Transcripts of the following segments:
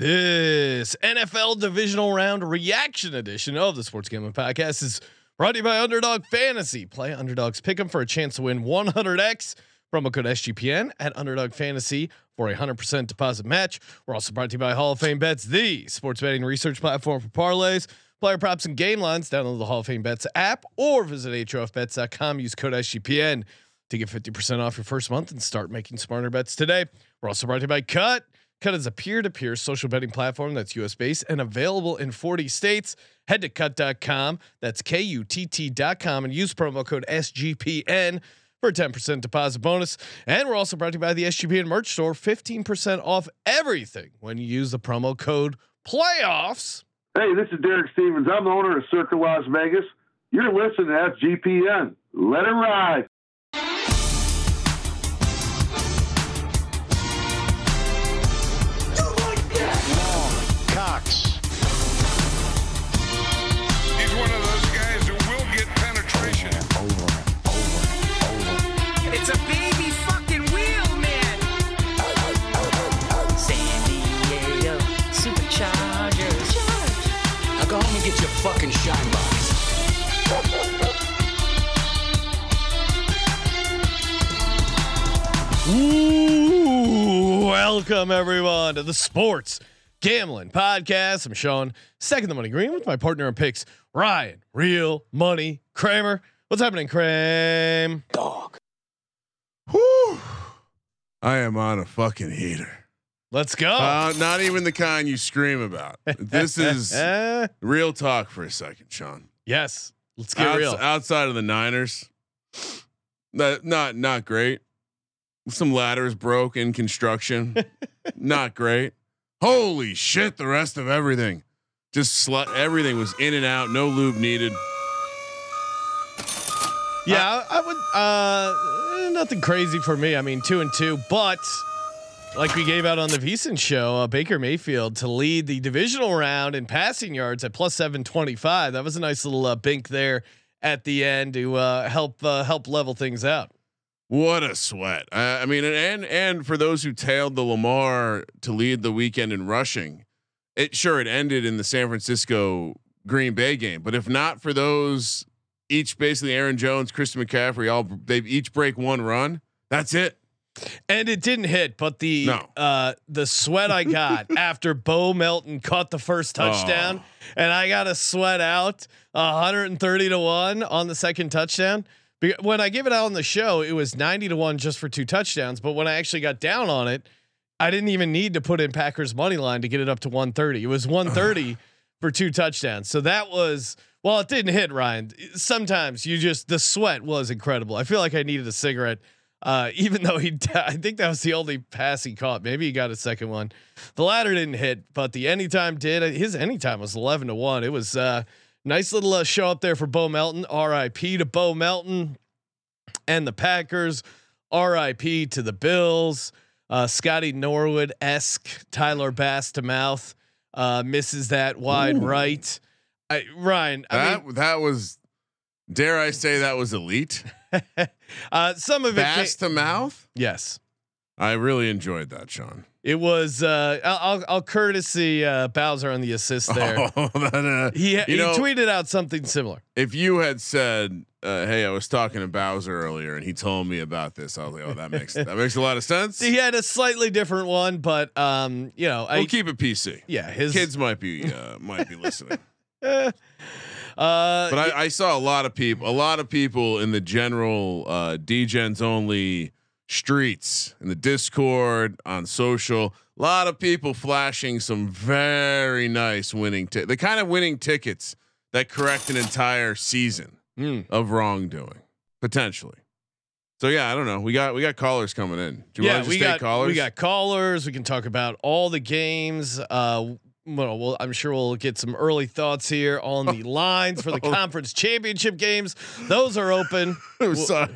This NFL divisional round reaction edition of the Sports Gambling Podcast is brought to you by Underdog Fantasy. Play Underdogs Pick 'em for a chance to win 100x. Promo code SGPN at Underdog Fantasy for a 100% deposit match. We're also brought to you by Hall of Fame Bets, the sports betting research platform for parlays, player props, and game lines. Download the Hall of Fame Bets app or visit HOFBets.com. Use code SGPN to get 50% off your first month and start making smarter bets today. We're also brought to you by Cut. Cut is a peer-to-peer social betting platform that's US based and available in 40 states. Head to cut.com. That's K-U-T-T.com and use promo code SGPN for a 10% deposit bonus. And we're also brought to you by the SGPN merch store, 15% off everything when you use the promo code playoffs. Hey, this is Derek Stevens. I'm the owner of Circa Las Vegas. You're listening to SGPN. Let it ride. Fucking shine box. Ooh, welcome everyone to the Sports Gambling Podcast. I'm Sean, second the money green with my partner in picks, Ryan, real money Kramer. What's happening, Kramer? Dog. Whew. I am on a fucking heater. Let's go. Uh, not even the kind you scream about. This is real talk for a second, Sean. yes, let's get Outs- real. Outside of the Niners, not not not great. Some ladders broke in construction. not great. Holy shit! The rest of everything, just slut. Everything was in and out. No lube needed. Yeah, I would. Uh, nothing crazy for me. I mean, two and two, but like we gave out on the Veasan show, uh, Baker Mayfield to lead the divisional round in passing yards at plus seven twenty five. That was a nice little uh, bink there at the end to uh, help uh, help level things out. What a sweat! I mean, and and for those who tailed the Lamar to lead the weekend in rushing, it sure it ended in the San Francisco Green Bay game. But if not for those, each basically Aaron Jones, Christian McCaffrey, all they each break one run. That's it. And it didn't hit, but the No. uh, the sweat I got after Bo Melton caught the first touchdown, Oh. and I got a sweat out 130 to one on the second touchdown. When I give it out on the show, it was 90 to one just for two touchdowns. But when I actually got down on it, I didn't even need to put in Packers money line to get it up to 130. It was 130 for two touchdowns. So that was well, it didn't hit Ryan. Sometimes you just the sweat was incredible. I feel like I needed a cigarette. Uh, even though he, I think that was the only pass he caught. Maybe he got a second one. The latter didn't hit, but the anytime did. His anytime was eleven to one. It was uh, nice little uh, show up there for Bo Melton. R.I.P. to Bo Melton and the Packers. R.I.P. to the Bills. Uh, Scotty Norwood esque Tyler Bass to mouth uh, misses that wide right. I, Ryan, I That mean, that was, dare I say, that was elite. uh, some of it, Fast to mouth. yes, I really enjoyed that, Sean. it was. Uh, I'll, I'll, courtesy uh, Bowser on the assist there. Oh, that, uh, He, he know, tweeted out something similar. if you had said, uh, "Hey, I was talking to Bowser earlier, and he told me about this," I was like, "Oh, that makes that makes a lot of sense." He had a slightly different one, but um, you know, I We'll keep it PC. yeah, his Kids might be uh, might be listening, uh, but I, I saw a lot of people, a lot of people in the general uh, Degens only streets, in the Discord, on social. A lot of people flashing some very nice winning, ti- the kind of winning tickets that correct an entire season Hmm. of wrongdoing potentially. So yeah, I don't know. We got we got callers coming in. Do you yeah, want to we take got callers? we got callers. We can talk about all the games. Uh, well, well, I'm sure we'll get some early thoughts here on the lines for the Oh. conference championship games. Those are open. Sorry.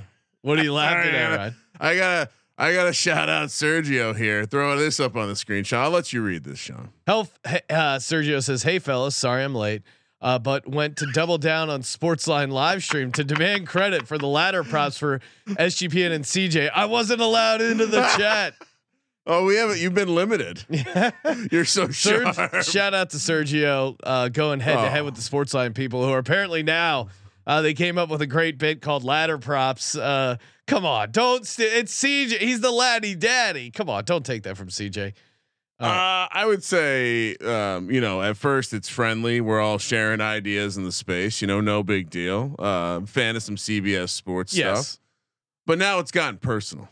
What are you laughing at, Ryan? I gotta I gotta shout out Sergio here. Throw this up on the screen, Sean. I'll let you read this, Sean. Health. Uh, Sergio says, "Hey fellas, sorry I'm late." Uh, but went to double down on Sportsline live stream to demand credit for the ladder props for SGPN and CJ. I wasn't allowed into the chat. Oh, we haven't. You've been limited. You're so sharp. shout out to Sergio uh, going head to head Oh. with the Sportsline people who are apparently now uh, they came up with a great bit called ladder props. Uh, come on, don't st- it's CJ. He's the laddie daddy. Come on, don't take that from CJ. Uh, I would say, um, you know, at first it's friendly. We're all sharing ideas in the space. You know, no big deal. Uh, fan of some CBS sports Yes. stuff, but now it's gotten personal.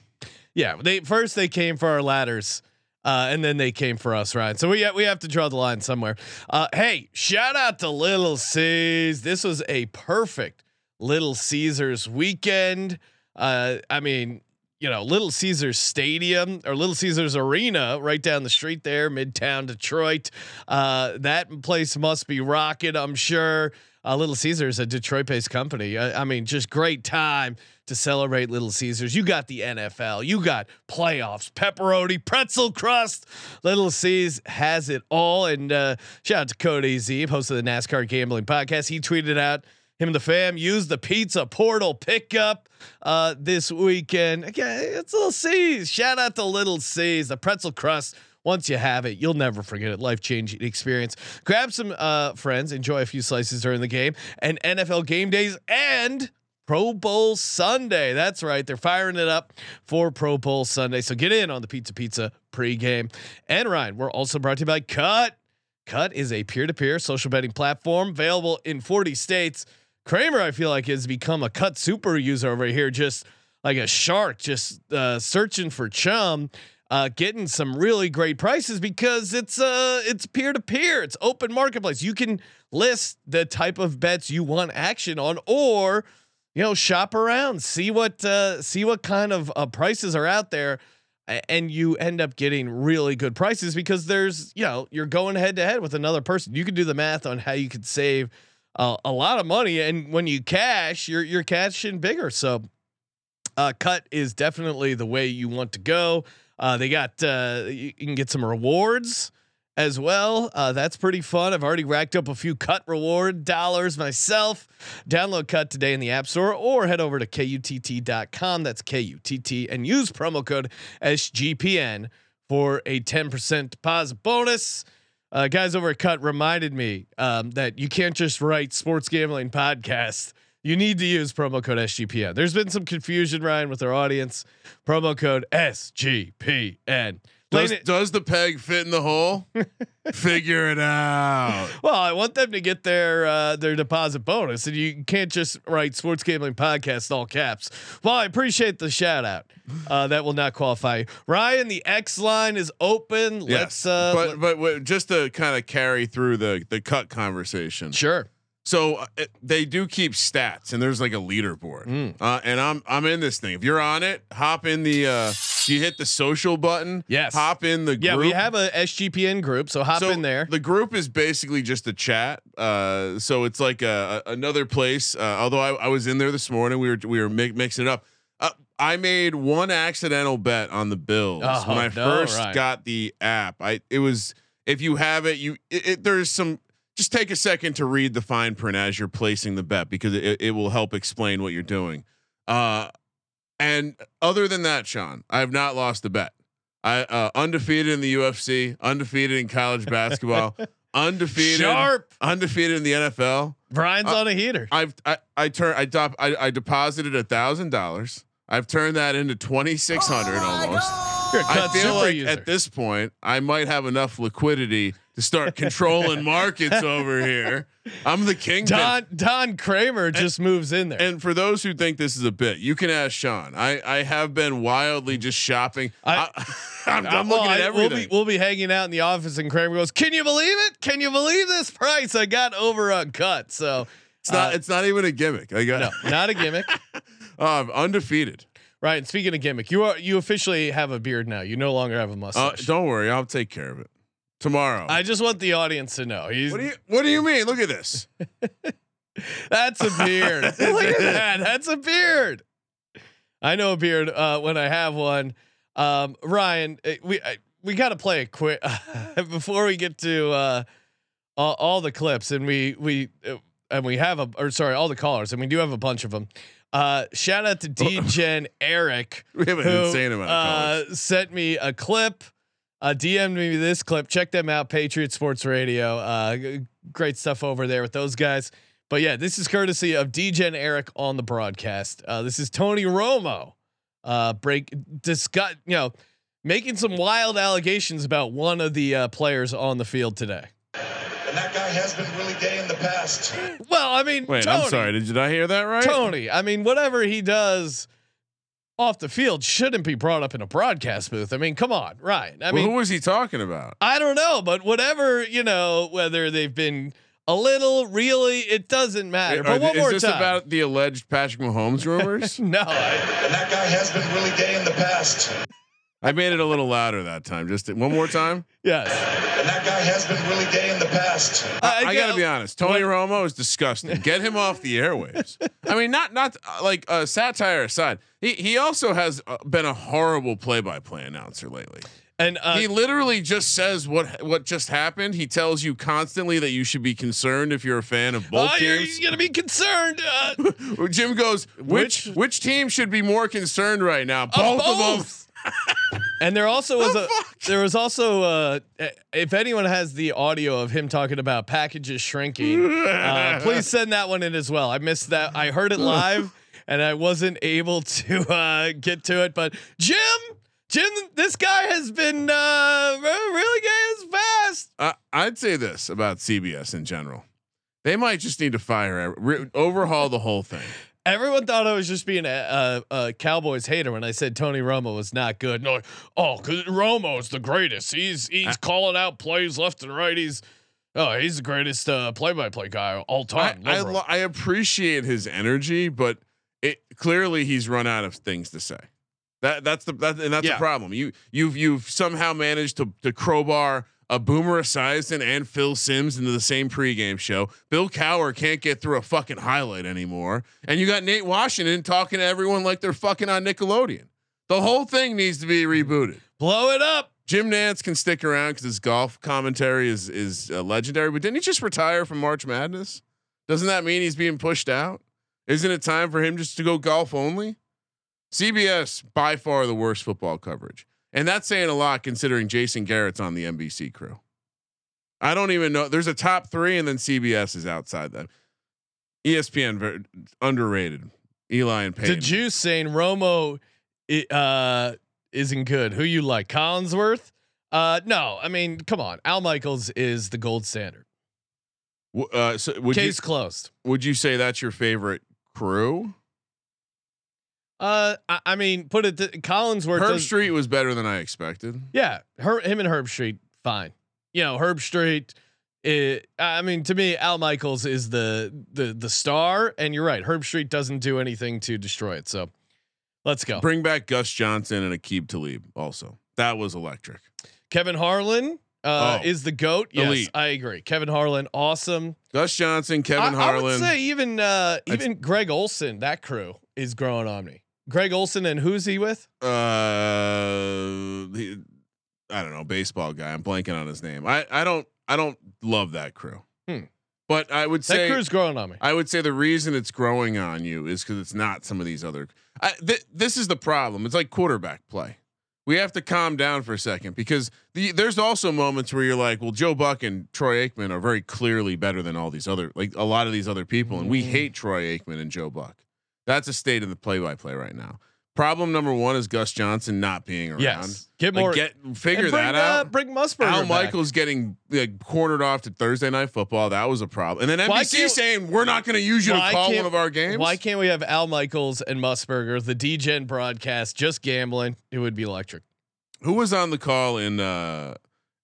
Yeah, they first they came for our ladders, uh, and then they came for us, Ryan. So we we have to draw the line somewhere. Uh, hey, shout out to Little C's. This was a perfect Little Caesars weekend. Uh, I mean, you know, Little Caesars Stadium or Little Caesars Arena, right down the street there, Midtown Detroit. Uh, that place must be rocking, I'm sure. Uh, Little Caesars, a Detroit-based company. I, I mean, just great time to celebrate Little Caesars. You got the NFL, you got playoffs, pepperoni, pretzel crust. Little C's has it all. And uh, shout out to Cody Z, host of the NASCAR Gambling Podcast. He tweeted out him and the fam used the pizza portal pickup uh, this weekend. Again, it's Little C's. Shout out to Little C's, the pretzel crust. Once you have it, you'll never forget it. Life changing experience. Grab some uh, friends, enjoy a few slices during the game, and NFL game days and Pro Bowl Sunday. That's right. They're firing it up for Pro Bowl Sunday. So get in on the Pizza Pizza pregame. And Ryan, we're also brought to you by Cut. Cut is a peer to peer social betting platform available in 40 states. Kramer, I feel like, has become a Cut super user over here, just like a shark, just uh, searching for chum. Uh, getting some really great prices because it's uh it's peer to peer, it's open marketplace. You can list the type of bets you want action on, or you know shop around, see what uh, see what kind of uh, prices are out there, and you end up getting really good prices because there's you know you're going head to head with another person. You can do the math on how you could save uh, a lot of money, and when you cash, you're you're cashing bigger. So, uh, cut is definitely the way you want to go. Uh, they got uh, you, can get some rewards as well. Uh, that's pretty fun. I've already racked up a few cut reward dollars myself. Download cut today in the App Store or head over to kutt.com. That's KUTT and use promo code SGPN for a 10% deposit bonus. Uh, guys over at Cut reminded me um, that you can't just write sports gambling podcast. You need to use promo code SGPN. There's been some confusion, Ryan, with our audience. Promo code SGPN. Does, Lane- does the peg fit in the hole? Figure it out. Well, I want them to get their uh, their deposit bonus, and you can't just write sports gambling podcast all caps. Well, I appreciate the shout out. Uh, that will not qualify. Ryan, the X line is open. Let's. Uh, but but w- just to kind of carry through the the cut conversation. sure. So uh, they do keep stats, and there's like a leaderboard. Mm. Uh, and I'm I'm in this thing. If you're on it, hop in the. Uh, you hit the social button. Yes. Hop in the group. Yeah, we have a SGPN group, so hop so in there. The group is basically just a chat. Uh, so it's like a, a- another place. Uh, although I, I was in there this morning, we were we were mi- mixing it up. Uh, I made one accidental bet on the Bills Oh, when I no, first Ryan. got the app. I it was if you have it, you it, it, there's some. Just take a second to read the fine print as you're placing the bet because it, it will help explain what you're doing. Uh, and other than that, Sean, I have not lost a bet. I uh, undefeated in the UFC, undefeated in college basketball, undefeated, Sharp. undefeated in the NFL. Brian's uh, on a heater. I've I I turn I, dop, I I deposited a thousand dollars. I've turned that into twenty six hundred almost. You're a I cut feel like user. at this point I might have enough liquidity to start controlling markets over here. I'm the king. Don Don Kramer just moves in there. And for those who think this is a bit, you can ask Sean. I I have been wildly just shopping. I- am Uh, looking at everything. We'll be, we'll be hanging out in the office, and Kramer goes, "Can you believe it? Can you believe this price I got over a cut?" So it's not. uh, it's not even a gimmick. I got. no, not a gimmick. I'm undefeated. Right. And speaking of gimmick, you are you officially have a beard now. You no longer have a Uh, mustache. don't worry, I'll take care of it tomorrow. I just want the audience to know. He's what do you What do you mean? Look at this. that's a beard. Look at that. That's a beard. I know a beard uh, when I have one. Um, Ryan, eh, we I, we got to play a quick before we get to uh, all, all the clips, and we we uh, and we have a or sorry, all the callers, and we do have a bunch of them. Uh, shout out to DGen Eric, We have an who insane amount of callers. uh, sent me a clip. Uh, DM'd me this clip. Check them out, Patriot Sports Radio. Uh, g- great stuff over there with those guys. But yeah, this is courtesy of DGen Eric on the broadcast. Uh, this is Tony Romo. Uh, break discuss, you know, making some wild allegations about one of the uh, players on the field today. And that guy has been really gay in the past. Well, I mean, Wait, Tony, I'm sorry. Did, did I hear that right? Tony. I mean, whatever he does off the field shouldn't be brought up in a broadcast booth. I mean, come on, right? I Well, mean, who was he talking about? I don't know, but whatever you know, whether they've been a little, really, it doesn't matter. Are But th- one is more this time. about the alleged Patrick Mahomes rumors? no, I, And that guy has been really gay in the past. I made it a little louder that time. Just one more time. yes. And that guy has been really gay in the past. I, I, gotta be honest. Tony Romo is disgusting. Get him off the airwaves. I mean, not not uh, like uh, satire aside. He he also has uh, been a horrible play-by-play announcer lately. And uh, he literally just says what what just happened. He tells you constantly that you should be concerned if you're a fan of both oh, you're, teams. you're gonna be concerned. Uh, Jim goes, which Which- which team should be more concerned right now? Both of of them. Both. and there also was The a fuck? there was also uh if anyone has the audio of him talking about packages shrinking uh, please send that one in as well i missed that i heard it live and i wasn't able to uh get to it but jim jim this guy has been uh really gay as fast Uh, I'd say this about CBS in general. They might just need to fire, re- overhaul the whole thing. Everyone thought I was just being a, a, a Cowboys hater when I said Tony Romo was not good. No, oh, cause Romo's the greatest. He's he's calling out plays left and right. He's oh, he's the greatest uh, play-by-play guy all I time. I, Romo. lo- I appreciate his energy, but it clearly he's run out of things to say. That that's the that, and that's Yeah. the problem. You you've you've somehow managed to to crowbar a Boomer Esiason and Phil Simms into the same pregame show. Bill Cowher can't get through a fucking highlight anymore, and you got Nate Washington talking to everyone like they're fucking on Nickelodeon. The whole thing needs to be rebooted. Blow it up. Jim Nantz can stick around because his golf commentary is is uh, legendary. But didn't he just retire from March Madness? Doesn't that mean he's being pushed out? Isn't it time for him just to go golf only? CBS by far the worst football coverage, and that's saying a lot considering Jason Garrett's on the NBC crew. I don't even know. There's a top three, and then CBS is outside that. ESPN very underrated. Eli and Peyton. The juice saying Romo uh, isn't good. Who you like, Collinsworth? Uh, no, I mean, come on. Al Michaels is the gold standard. Uh, so would you Case closed. would you say that's your favorite crew? Uh, I, I mean, put it. Th- Collinsworth. Herb does- Street was better than I expected. Yeah, her, him and Herbstreit, fine. You know, Herbstreit. It, I mean, to me, Al Michaels is the the the star, and you're right. Herbstreit doesn't do anything to destroy it. So, let's go. Bring back Gus Johnson and Aqib Talib. Also, that was electric. Kevin Harlan uh, Oh. is the goat. Yes, Elite. I agree. Kevin Harlan, awesome. Gus Johnson, Kevin I, I would Harlan. say even uh, even Greg Olsen, that crew is growing on me. Greg Olsen, and who's he with? uh, he, I don't know, baseball guy. I'm blanking on his name. I I don't I don't love that crew. Hmm. But I would say That crew's growing on me. I would say the reason it's growing on you is because it's not some of these other. I, th- this is the problem. It's like quarterback play. We have to calm down for a second because the, there's also moments where you're like, well, Joe Buck and Troy Aikman are very clearly better than all these other, like a lot of these other people, and Mm. we hate Troy Aikman and Joe Buck. That's a state of the play-by-play right now. Problem number one is Gus Johnson not being around. Yes, get Like, more. get figure bring, that uh, out. bring Musburger Al back. Michaels getting like, cornered off to Thursday night football. That was a problem. And then NBC saying we're not going to use you to call one of our games. Why can't we have Al Michaels and Musburger, the DGen broadcast, just gambling? It would be electric. Who was on the call in uh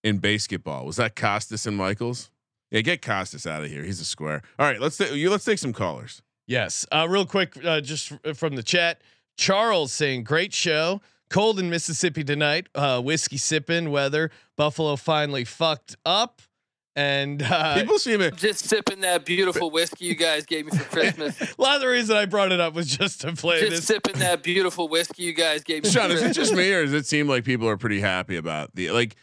in basketball? Was that Costas and Michaels? Yeah, get Costas out of here. He's a square. All right, let's ta- you let's take some callers. Yes. Uh, real quick, uh, just from the chat, Charles saying, "Great show. Cold in Mississippi tonight. Uh, whiskey sipping. Weather. Buffalo finally fucked up." And uh, People seem to Just sipping that beautiful whiskey you guys gave me for Christmas. a lot of the reason I brought it up was just to play Just this. sipping that beautiful whiskey you guys gave me. Sean, for is it just me or does it seem like people are pretty happy about the like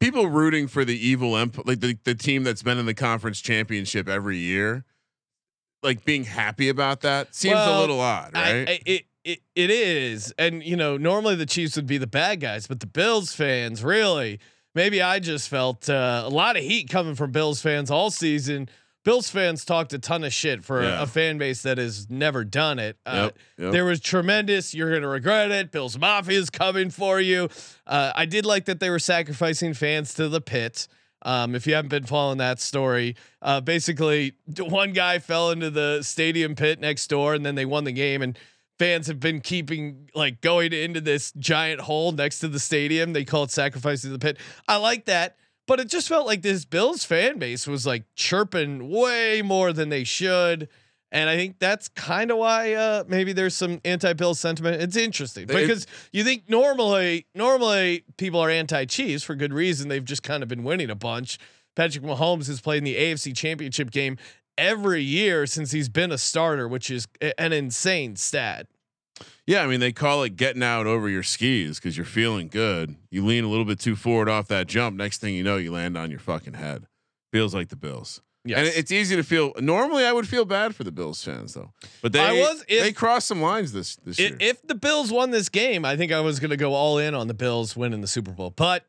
people rooting for the evil emp like the, the team that's been in the conference championship every year? Like being happy about that seems Well, a little odd, I- right? I- it, it it is, and you know, normally the Chiefs would be the bad guys, but the Bills fans really. Maybe I just felt uh, a lot of heat coming from Bills fans all season. Bills fans talked a ton of shit for Yeah. a, a fan base that has never done it. Uh, Yep, yep. There was tremendous. You're gonna regret it. Bills Mafia is coming for you. Uh, I did like that they were sacrificing fans to the pit. Um, if you haven't been following that story, uh, basically one guy fell into the stadium pit next door, and then they won the game. And fans have been keeping like going into this giant hole next to the stadium. They call it sacrificing the pit. I like that, but it just felt like this Bills fan base was like chirping way more than they should. And I think that's kind of why uh, maybe there's some anti-Bill sentiment. It's interesting They- because you think normally, normally people are anti-Chiefs for good reason. They've just kind of been winning a bunch. Patrick Mahomes has played in the AFC Championship game every year since he's been a starter, which is an insane stat. Yeah, I mean they call it getting out over your skis because you're feeling good. You lean a little bit too forward off that jump. Next thing you know, you land on your fucking head. Feels like the Bills. Yes. And it's easy to feel. Normally, I would feel bad for the Bills fans though, but they was- if- they crossed some lines this this I- year. if the Bills won this game, I think I was going to go all in on the Bills winning the Super Bowl, but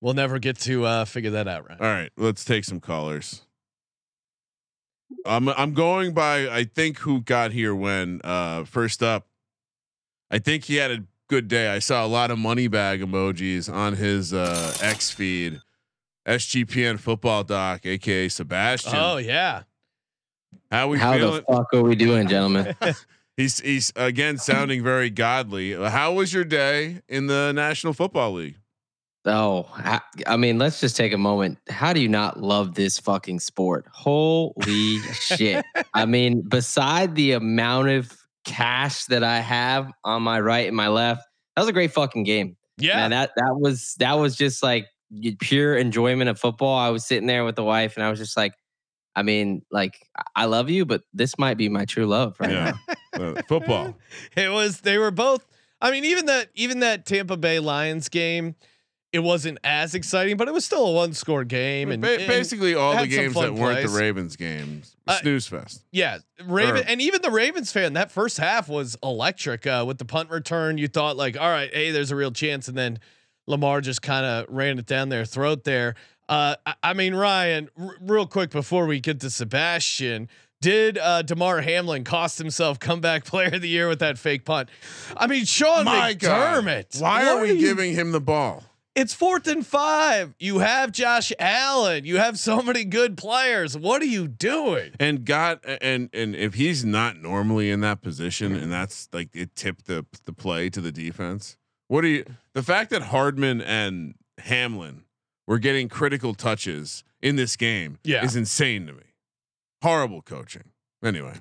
we'll never get to uh, figure that out, right? All right, let's take some callers. I'm I'm going by I think who got here when uh first up. I think he had a good day. I saw a lot of money bag emojis on his uh X feed. SGPN football doc, aka Sebastian. Oh yeah. How we How feeling? the fuck are we doing, gentlemen? He's he's again sounding very godly. How was your day in the National Football League? Oh, ha- I mean, let's just take a moment. How do you not love this fucking sport? Holy shit. I mean, beside the amount of cash that I have on my right and my left, that was a great fucking game. Yeah. Man, that that was that was just like y- pure enjoyment of football. I was sitting there with the wife and I was just like, I mean, like I love you, but this might be my true love right Yeah, now. Uh, football. it was they were both I mean even that even that Tampa Bay Lions game it wasn't as exciting but it was still a one score game and, Ba- and basically all the games that fun weren't the Ravens games. Uh, Snooze fest. yeah Raven Or- and even the Ravens fan that first half was electric uh, with the punt return you thought like all right hey there's a real chance and then Lamar just kind of ran it down their throat there uh, I, I mean Ryan r- real quick before we get to Sebastian did uh, Damar Hamlin cost himself comeback player of the year with that fake punt? I mean, Sean My God. McDermott. Why are we you giving him the ball? It's fourth and five. You have Josh Allen. You have so many good players. What are you doing? And got and and if he's not normally in that position, and that's like it tipped the the play to the defense. What do you? The fact that Hardman and Hamlin were getting critical touches in this game Yeah. is insane to me. Horrible coaching. Anyway,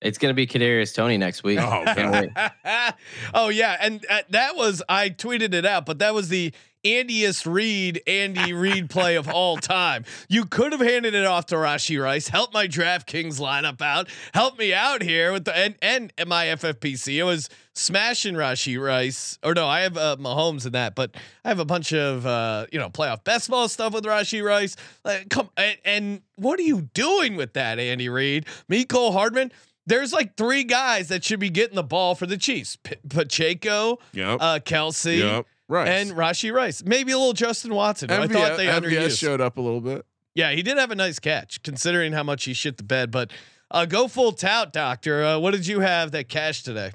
It's gonna be Kadarius Toney next week. Oh, Can't wait. oh yeah, and uh, that was I tweeted it out, but that was the Andyest Reid Andy Reid play of all time. You could have handed it off to Rashee Rice. Help my DraftKings lineup out. Help me out here with the and and my FFPC. It was smashing Rashee Rice. Or no, I have uh, Mahomes in that, but I have a bunch of uh, you know playoff best ball stuff with Rashee Rice. Like, come and, and what are you doing with that, Andy Reid? Mecole Hardman. There's like three guys that should be getting the ball for the Chiefs: P- Pacheco, yep, uh, Kelce, yep, right. and Rashee Rice. Maybe a little Justin Watson. who I thought they MVS underused. showed up a little bit. Yeah, he did have a nice catch considering how much he shit the bed. But uh, go full tout, doctor. Uh, what did you have that cash today?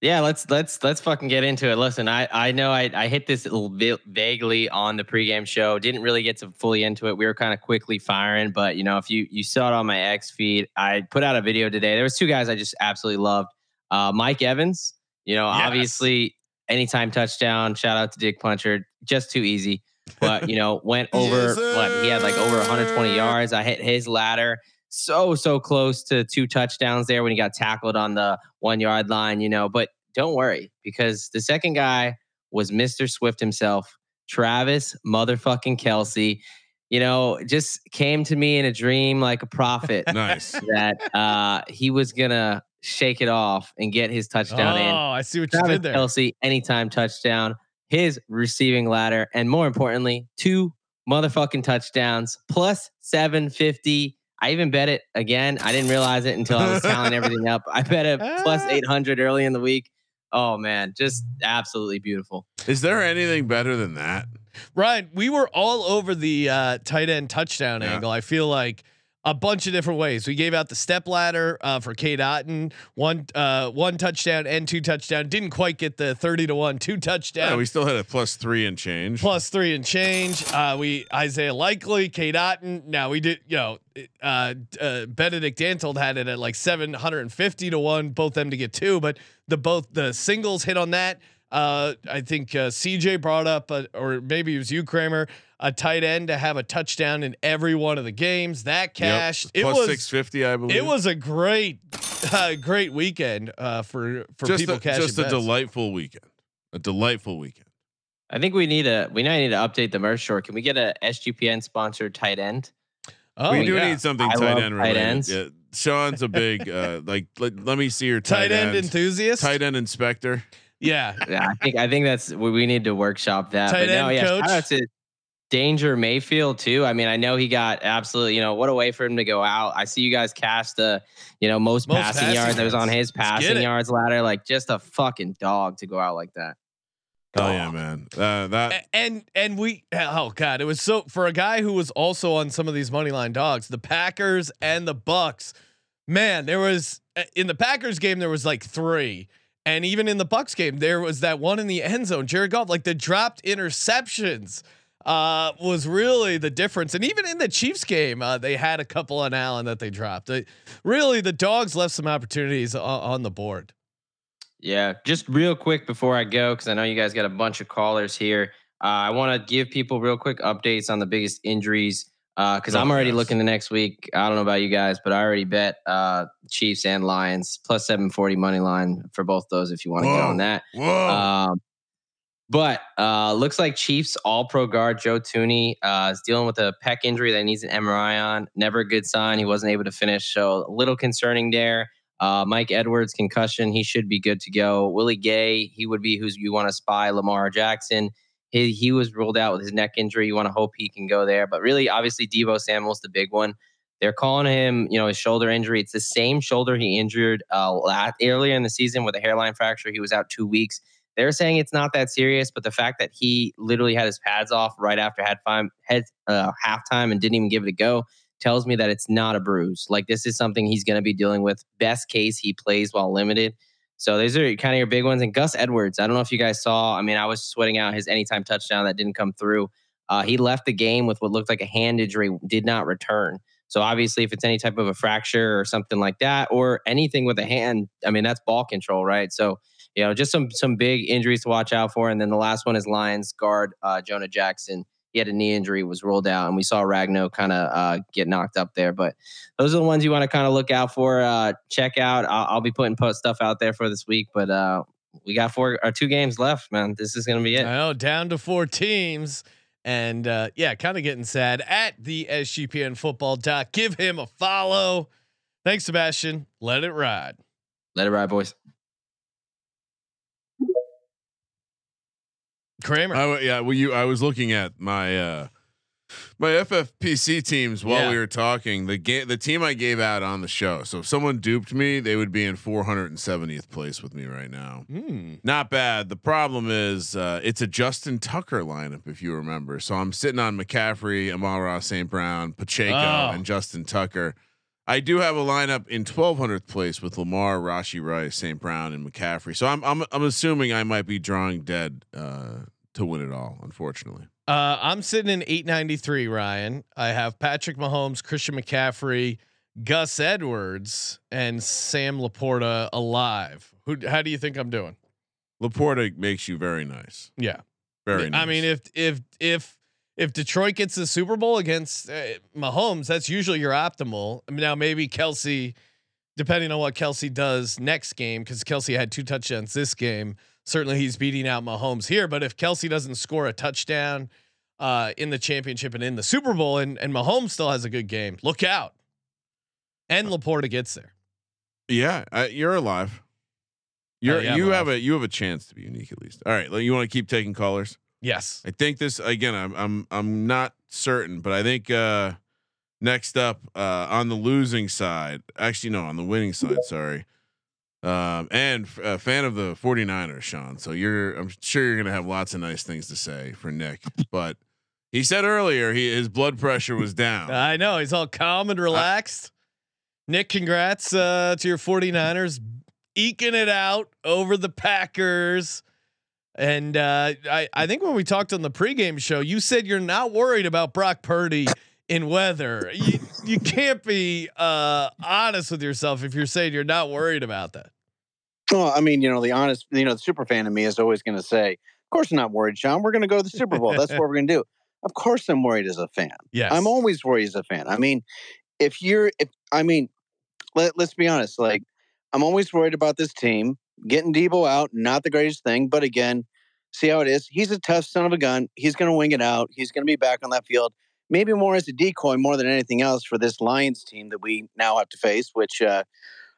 Yeah, let's let's let's fucking get into it. Listen, I I know I I hit this a little bit vaguely on the pregame show. Didn't really get to fully into it. We were kind of quickly firing, but you know, if you you saw it on my X feed, I put out a video today. There was two guys I just absolutely loved. Uh, Mike Evans, you know, Yes. obviously anytime touchdown. Shout out to Dick Puncher, just too easy. But you know, went over Yes, what he had like over 120 yards. I hit his ladder so so close to two touchdowns there when he got tackled on the one yard line, you know. But don't worry because the second guy was Mr. Swift himself, Travis motherfucking Kelce. You know, just came to me in a dream like a prophet Nice. that uh, he was gonna shake it off and get his touchdown oh, in. Oh, I see what you Travis did there. Kelce, anytime touchdown, his receiving ladder, and more importantly, two motherfucking touchdowns plus 750. I even bet it again. I didn't realize it until I was tallying everything up. I bet it plus Ah. 800 early in the week. Oh man, just absolutely beautiful. Is there anything better than that? Ryan, we were all over the uh, tight end touchdown Yeah. angle. I feel like a bunch of different ways. We gave out the step ladder uh, for Cade Otton, one uh, one touchdown and two touchdown. Didn't quite get the thirty to one two touchdown. Yeah, we still had a plus three and change. plus three and change. Uh, we Isaiah Likely, Cade Otton. Now we did, you know, uh, uh, Benedict Dantold had it at like seven hundred and fifty to one, both them to get two, but the both the singles hit on that. Uh, I think uh, CJ brought up, uh, or maybe it was you, Kramer, a tight end to have a touchdown in every one of the games. That Yep. cashed. It was 650, I believe. it was a great, uh, great weekend uh, for for just people a, cashing just a bets. delightful weekend. A delightful weekend. I think we need a we now need to update the merch store. Can we get a SGPN sponsored tight end? Oh, we do yeah. need something I tight love end tight related. ends. Yeah, Sean's a big uh, like. Let, let me see your tight tight, end end enthusiast. tight end inspector. Yeah, Yeah, I think I think that's we, we need to workshop that. Tight but no, end yeah, coach. shout out to Danger Mayfield too. I mean, I know he got absolutely, you know, what a way for him to go out. I see you guys cast the, you know, most, Most passing, passing yards. That was on his passing yards ladder. Like just a fucking dog to go out like that. Oh yeah, man. Uh, that and and we oh god it was so for a guy who was also on some of these money line dogs the packers and the bucks man there was uh, in the packers game there was like three and even in the bucks game there was that one in the end zone. Jared goff like the dropped interceptions uh was really the difference. And even in the chiefs game uh, they had a couple on allen that they dropped. Really the dogs left some opportunities on, on the board. Yeah, just real quick before I go, because I know you guys got a bunch of callers here. Uh, I want to give people real quick updates on the biggest injuries because Oh, I'm already yes. looking the next week. I don't know about you guys, but I already bet uh, Chiefs and Lions plus 740 money line for both those if you want to get on that. whoa. Um, but uh, looks like Chiefs All Pro guard Joe Thuney uh, is dealing with a pec injury that needs an MRI on. Never a good sign. He wasn't able to finish, so a little concerning there. Uh, Mike Edwards concussion, he should be good to go. Willie Gay, he would be who's you want to spy. Lamar Jackson, he he was ruled out with his neck injury. You want to hope he can go there, but really, obviously, Deebo Samuel's the big one. They're calling him, you know, his shoulder injury. It's the same shoulder he injured uh, last, earlier in the season with a hairline fracture. He was out two weeks. They're saying it's not that serious, but the fact that he literally had his pads off right after had time, head uh, halftime and didn't even give it a go tells me that it's not a bruise. Like this is something he's going to be dealing with. Best case, he plays while limited. So these are kind of your big ones. And Gus Edwards, I don't know if you guys saw. I mean, I was sweating out his anytime touchdown that didn't come through. Uh, he left the game with what looked like a hand injury, did not return. So obviously, if it's any type of a fracture or something like that, or anything with a hand, I mean that's ball control, right? So you know, just some some big injuries to watch out for. And then the last one is Lions guard uh, Jonah Jackson. He had a knee injury, was ruled out, and we saw Ragnow kind of uh, get knocked up there. But those are the ones you want to kind of look out for. Uh, check out. I'll, I'll be putting post stuff out there for this week, but uh, we got four or two games left, man. This is gonna be it. I know down to four teams. And uh, yeah, kind of getting sad at the SGPN football doc. Give him a follow. Thanks, Sebastian. Let it ride. Let it ride, boys. Kramer. I yeah, well, you. I was looking at my uh my FFPC teams while Yeah. we were talking. The game, the team I gave out on the show. So if someone duped me, they would be in 470th place with me right now. Hmm. Not bad. The problem is uh, it's a Justin Tucker lineup, if you remember. So I'm sitting on McCaffrey, Amon-Ra St. Brown, Pacheco, Oh. and Justin Tucker. I do have a lineup in 1200th place with Lamar, Rashee Rice, St. Brown, and McCaffrey. So I'm I'm I'm assuming I might be drawing dead uh, to win it all. Unfortunately, Uh, I'm sitting in 893, Ryan. I have Patrick Mahomes, Christian McCaffrey, Gus Edwards, and Sam Laporta alive. Who? How do you think I'm doing? Laporta makes you very nice. Yeah. Very. nice. I mean, if if if if Detroit gets the Super Bowl against uh, Mahomes, that's usually your optimal. I mean, now maybe Kelce, depending on what Kelce does next game, because Kelce had two touchdowns this game. Certainly, he's beating out Mahomes here. But if Kelce doesn't score a touchdown uh, in the championship and in the Super Bowl, and and Mahomes still has a good game, look out. And Laporta gets there. yeah, uh, you're alive. You're yeah, you have a you have a chance to be unique at least. All right, you want to keep taking callers? Yes. I think this again. I'm I'm I'm not certain, but I think uh, Next up, uh, on the losing side, actually no, on the winning side, sorry. Um, and f- a fan of the 49ers, Sean. So you're, I'm sure you're gonna have lots of nice things to say for Nick. But he said earlier he his blood pressure was down. I know he's all calm and relaxed. Nick, congrats uh, to your 49ers eking it out over the Packers. And uh, I, I think when we talked on the pregame show, you said you're not worried about Brock Purdy in weather. You, you can't be uh, honest with yourself if you're saying you're not worried about that. Well, I mean, you know, the honest, you know, the super fan of me is always going to say, "Of course, I'm not worried, Sean. We're going to go to the Super Bowl. That's what we're going to do." Of course, I'm worried as a fan. Yeah, I'm always worried as a fan. I mean, if you're, if I mean, let, let's be honest. Like, I'm always worried about this team getting Deebo out. Not the greatest thing, but again, see how it is. He's a tough son of a gun. He's going to wing it out. He's going to be back on that field. Maybe more as a decoy, more than anything else, for this Lions team that we now have to face. Which, uh,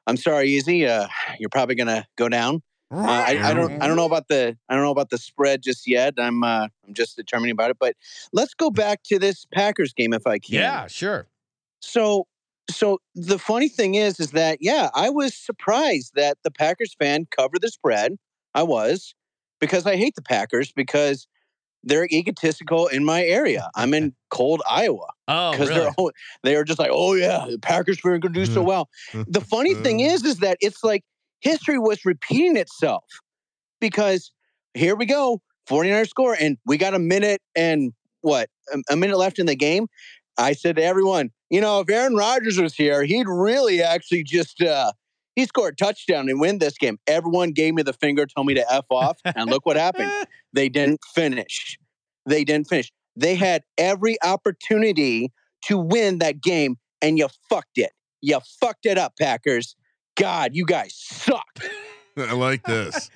I'm sorry, Easy. Uh, you're probably going to go down. Uh, I, I don't. I don't know about the. I don't know about the spread just yet. I'm. Uh, I'm just determining about it. But let's go back to this Packers game, if I can. Yeah, sure. So, so the funny thing is, is that yeah, I was surprised that the Packers fan covered the spread. I was because I hate the Packers because they're egotistical in my area. I'm in cold Iowa Oh, because really? they're they are just like, oh yeah, the Packers were going to do so mm. well. The funny thing mm. is, is that it's like history was repeating itself because here we go, 49ers score, and we got a minute and what a, a minute left in the game. I said to everyone, you know, if Aaron Rodgers was here, he'd really actually just uh he scored a touchdown and win this game. Everyone gave me the finger, told me to F off, and look what happened. They didn't finish. They didn't finish. They had every opportunity to win that game, and you fucked it. You fucked it up, Packers. God, you guys suck. I like this.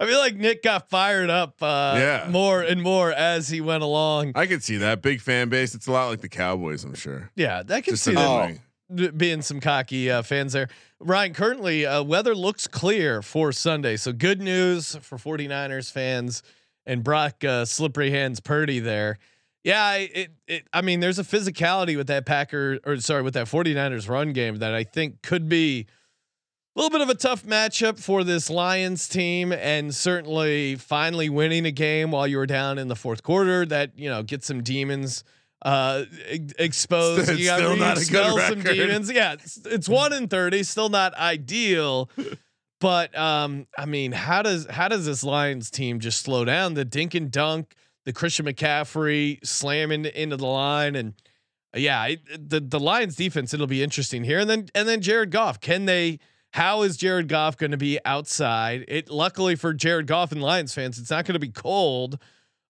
I feel like Nick got fired up uh, Yeah. more and more as he went along. I could see that big fan base. It's a lot like the Cowboys, I'm sure. Yeah, that can Just see that annoying. b- being some cocky uh, fans there. Ryan, currently uh, weather looks clear for Sunday. So good news for 49ers fans and Brock uh, slippery hands Purdy there. Yeah, I- it, it I mean there's a physicality with that Packer or sorry with that 49ers run game that I think could be a little bit of a tough matchup for this Lions team and certainly finally winning a game while you were down in the fourth quarter that you know get some demons uh exposed you got still to not expel some demons. Yeah it's, it's 1 in 30 still not ideal. But um i mean how does how does this lions team just slow down? The dink and dunk the christian mccaffrey slamming into the line and yeah it, the the lions defense it'll be interesting here. And then and then jared goff can they how is Jared Goff going to be outside? It luckily for Jared Goff and Lions fans, it's not going to be cold.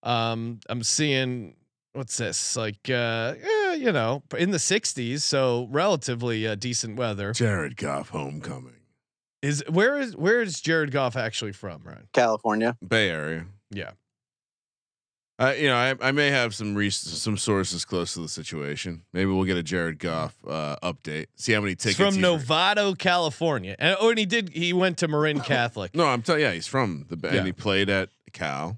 Um, I'm seeing what's this like? Uh, eh, you know, in the 60s, so relatively uh, decent weather. Jared Goff homecoming. Is where is where is Jared Goff actually from, right California. Bay Area. Yeah. Uh, you know, I, I may have some re- some sources close to the situation. Maybe we'll get a Jared Goff uh, update. See how many It's tickets from he's Novato, California, and oh, and he did. He went to Marin Catholic. No, I'm telling. Yeah, he's from the. Yeah. And he played at Cal,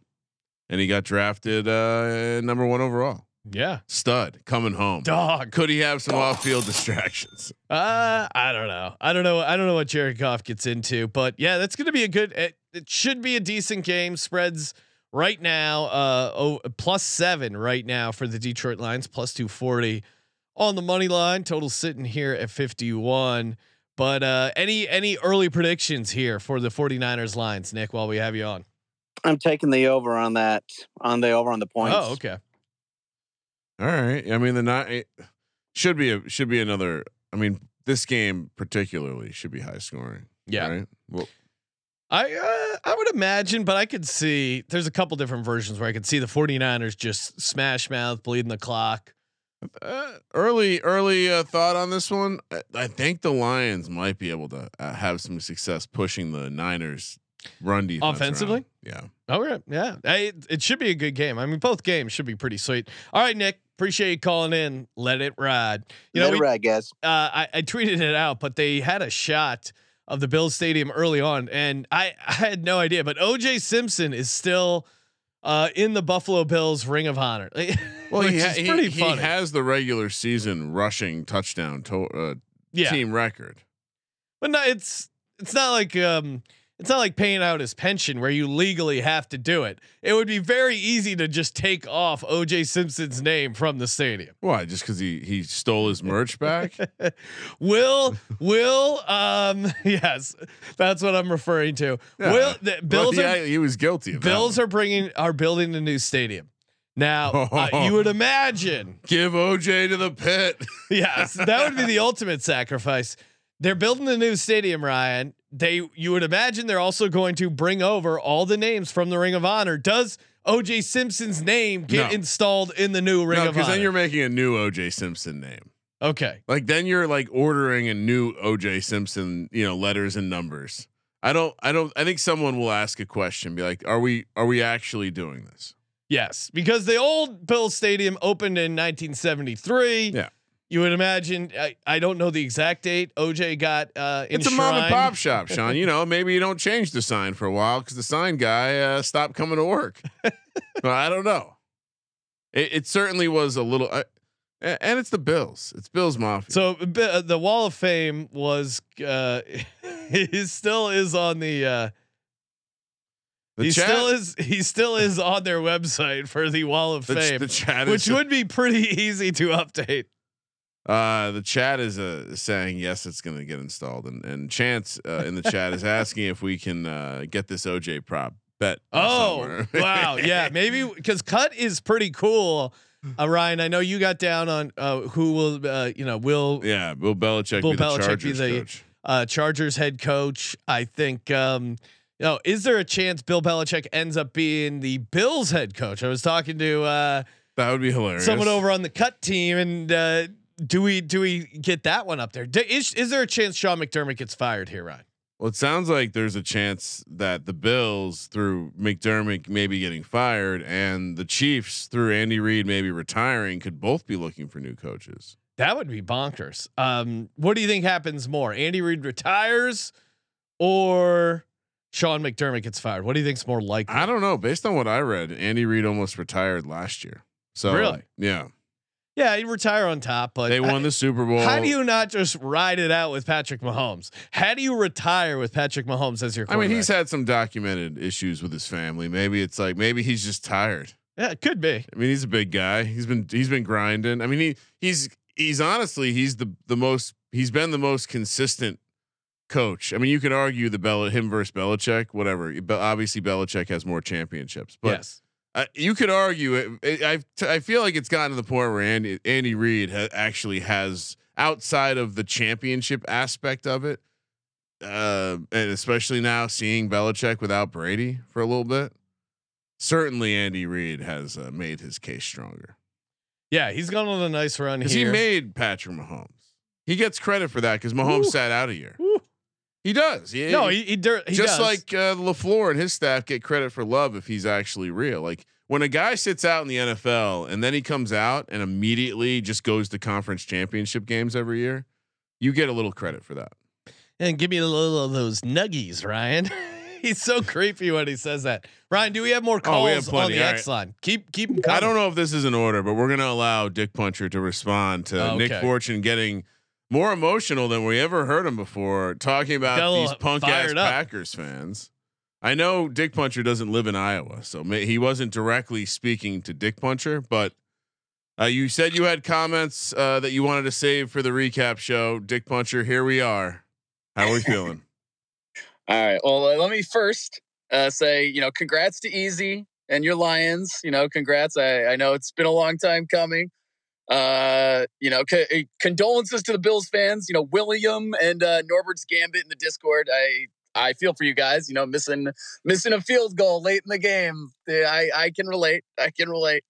and he got drafted uh, number one overall. Yeah, Stud coming home. dog. Could he have some off-field distractions? Uh, I don't know. I don't know. I don't know what Jared Goff gets into, but yeah, that's going to be a good. It, it should be a decent game. Spreads right now, uh, oh, plus seven right now for the Detroit Lions, plus two forty on the money line. Total sitting here at fifty one. But uh, any any early predictions here for the 49ers lines, Nick? While we have you on. I'm taking the over on that, on the over on the points. Oh, okay. All right. I mean, the night should be a should be another. I mean, this game particularly should be high scoring. Yeah. Right. Well, I uh, I would imagine, but I could see there's a couple different versions where I could see the 49ers just smash mouth, bleeding the clock. uh, early early uh, thought on this one. I, I think the Lions might be able to uh, have some success pushing the Niners run defense Offensively? around. Yeah. All right, yeah, Hey, it, it should be a good game. I mean, both games should be pretty sweet. All right, Nick, appreciate you calling in. Let it ride. You know, Let it we, ride, guys. uh, I, I tweeted it out, but they had a shot of the Bills Stadium early on, and I, I had no idea. But OJ Simpson is still uh, in the Buffalo Bills Ring of Honor. Well, he, ha- he, he has the regular season rushing touchdown to- uh, yeah, team record. but no, it's it's not like um, it's not like paying out his pension where you legally have to do it. It would be very easy to just take off OJ Simpson's name from the stadium. Why? Just because he he stole his merch back? Will Will um yes, that's what I'm referring to. Yeah. Will the Bills well, are he was guilty. Of Bills are bringing are building a new stadium. Now uh, you would imagine, give OJ to the pit. yes, that would be the ultimate sacrifice. They're building a new stadium, Ryan. They you would imagine they're also going to bring over all the names from the Ring of Honor. Does OJ Simpson's name get No. installed in the new Ring no, of Honor? because then you're making a new OJ Simpson name. okay. Like then you're like ordering a new OJ Simpson, you know, letters and numbers. I don't I don't I think someone will ask a question, be like, are we are we actually doing this? Yes, because the old Bill Stadium opened in 1973. Yeah. You would imagine. I, I don't know the exact date. OJ got uh, It's a mom and pop shop, Sean. You know, maybe you don't change the sign for a while because the sign guy uh, stopped coming to work. well, I don't know. It, it certainly was a little, uh, and it's the Bills. It's Bills Mafia. So uh, the Wall of Fame was uh, he still is on the. Uh, the he chat, still is. He still is on their website for the Wall of the, Fame, the chat which would be pretty easy to update. Uh, the chat is uh, saying yes, it's going to get installed, and and Chance uh, in the chat is asking if we can uh, get this OJ prop bet. Oh wow, yeah, maybe because KUTT is pretty cool. Uh, Ryan, I know you got down on uh, who will, uh, you know, will yeah, Bill Belichick Bill be the Belichick be Chargers the- coach. uh, Chargers head coach. I think, um, you know, is there a chance Bill Belichick ends up being the Bills head coach? I was talking to uh, That would be hilarious. someone over on the KUTT team, and uh, do we do we get that one up there? D- is, is there a chance Sean McDermott gets fired here, Ryan? Well, it sounds like there's a chance that the Bills, through McDermott maybe getting fired, and the Chiefs, through Andy Reid maybe retiring, could both be looking for new coaches. That would be bonkers. Um, what do you think happens more? Andy Reid retires, or Sean McDermott gets fired? What do you think's more likely? I don't know. Based on what I read, Andy Reid almost retired last year. So Really? yeah, yeah, he'd retire on top, but they won the Super Bowl. How do you not just ride it out with Patrick Mahomes? How do you retire with Patrick Mahomes as your? I mean, he's had some documented issues with his family. Maybe it's like maybe he's just tired. yeah, it could be. I mean, he's a big guy. He's been he's been grinding. I mean, he he's he's honestly he's the the most he's been the most consistent coach. I mean, you could argue the Bel him versus Belichick, whatever. But obviously, Belichick has more championships. But yes, uh, you could argue it. it I I feel like it's gotten to the point where Andy Andy Reid ha- actually has outside of the championship aspect of it, uh, and especially now seeing Belichick without Brady for a little bit. Certainly, Andy Reid has uh, made his case stronger yeah, he's gone on a nice run because he made Patrick Mahomes. He gets credit for that because Mahomes Woo. sat out a year. Woo. He does. He, no, he, he, he just does. like uh, LaFleur and his staff get credit for love if he's actually real. Like when a guy sits out in the NFL and then he comes out and immediately just goes to conference championship games every year, you get a little credit for that. and give me a little of those nuggies, Ryan. he's so creepy when he says that. Ryan, do we have more calls Oh, we have on the All X right. line? Keep keep them coming. I don't know if this is in order, but we're gonna allow Dick Puncher to respond to Oh, Nick. Fortune getting more emotional than we ever heard him before, talking about these punk ass fired up. Packers fans. I know Dick Puncher doesn't live in Iowa, so may, he wasn't directly speaking to Dick Puncher, but uh, you said you had comments uh, that you wanted to save for the recap show. Dick Puncher, here we are. How are we feeling? All right. Well, uh, let me first uh, say, you know, congrats to Easy and your Lions. You know, congrats. I, I know it's been a long time coming. Uh, you know, co- uh, condolences to the Bills fans. You know, William and uh, Norbert's Gambit in the Discord. I I feel for you guys. You know, missing missing a field goal late in the game. I I can relate. I can relate.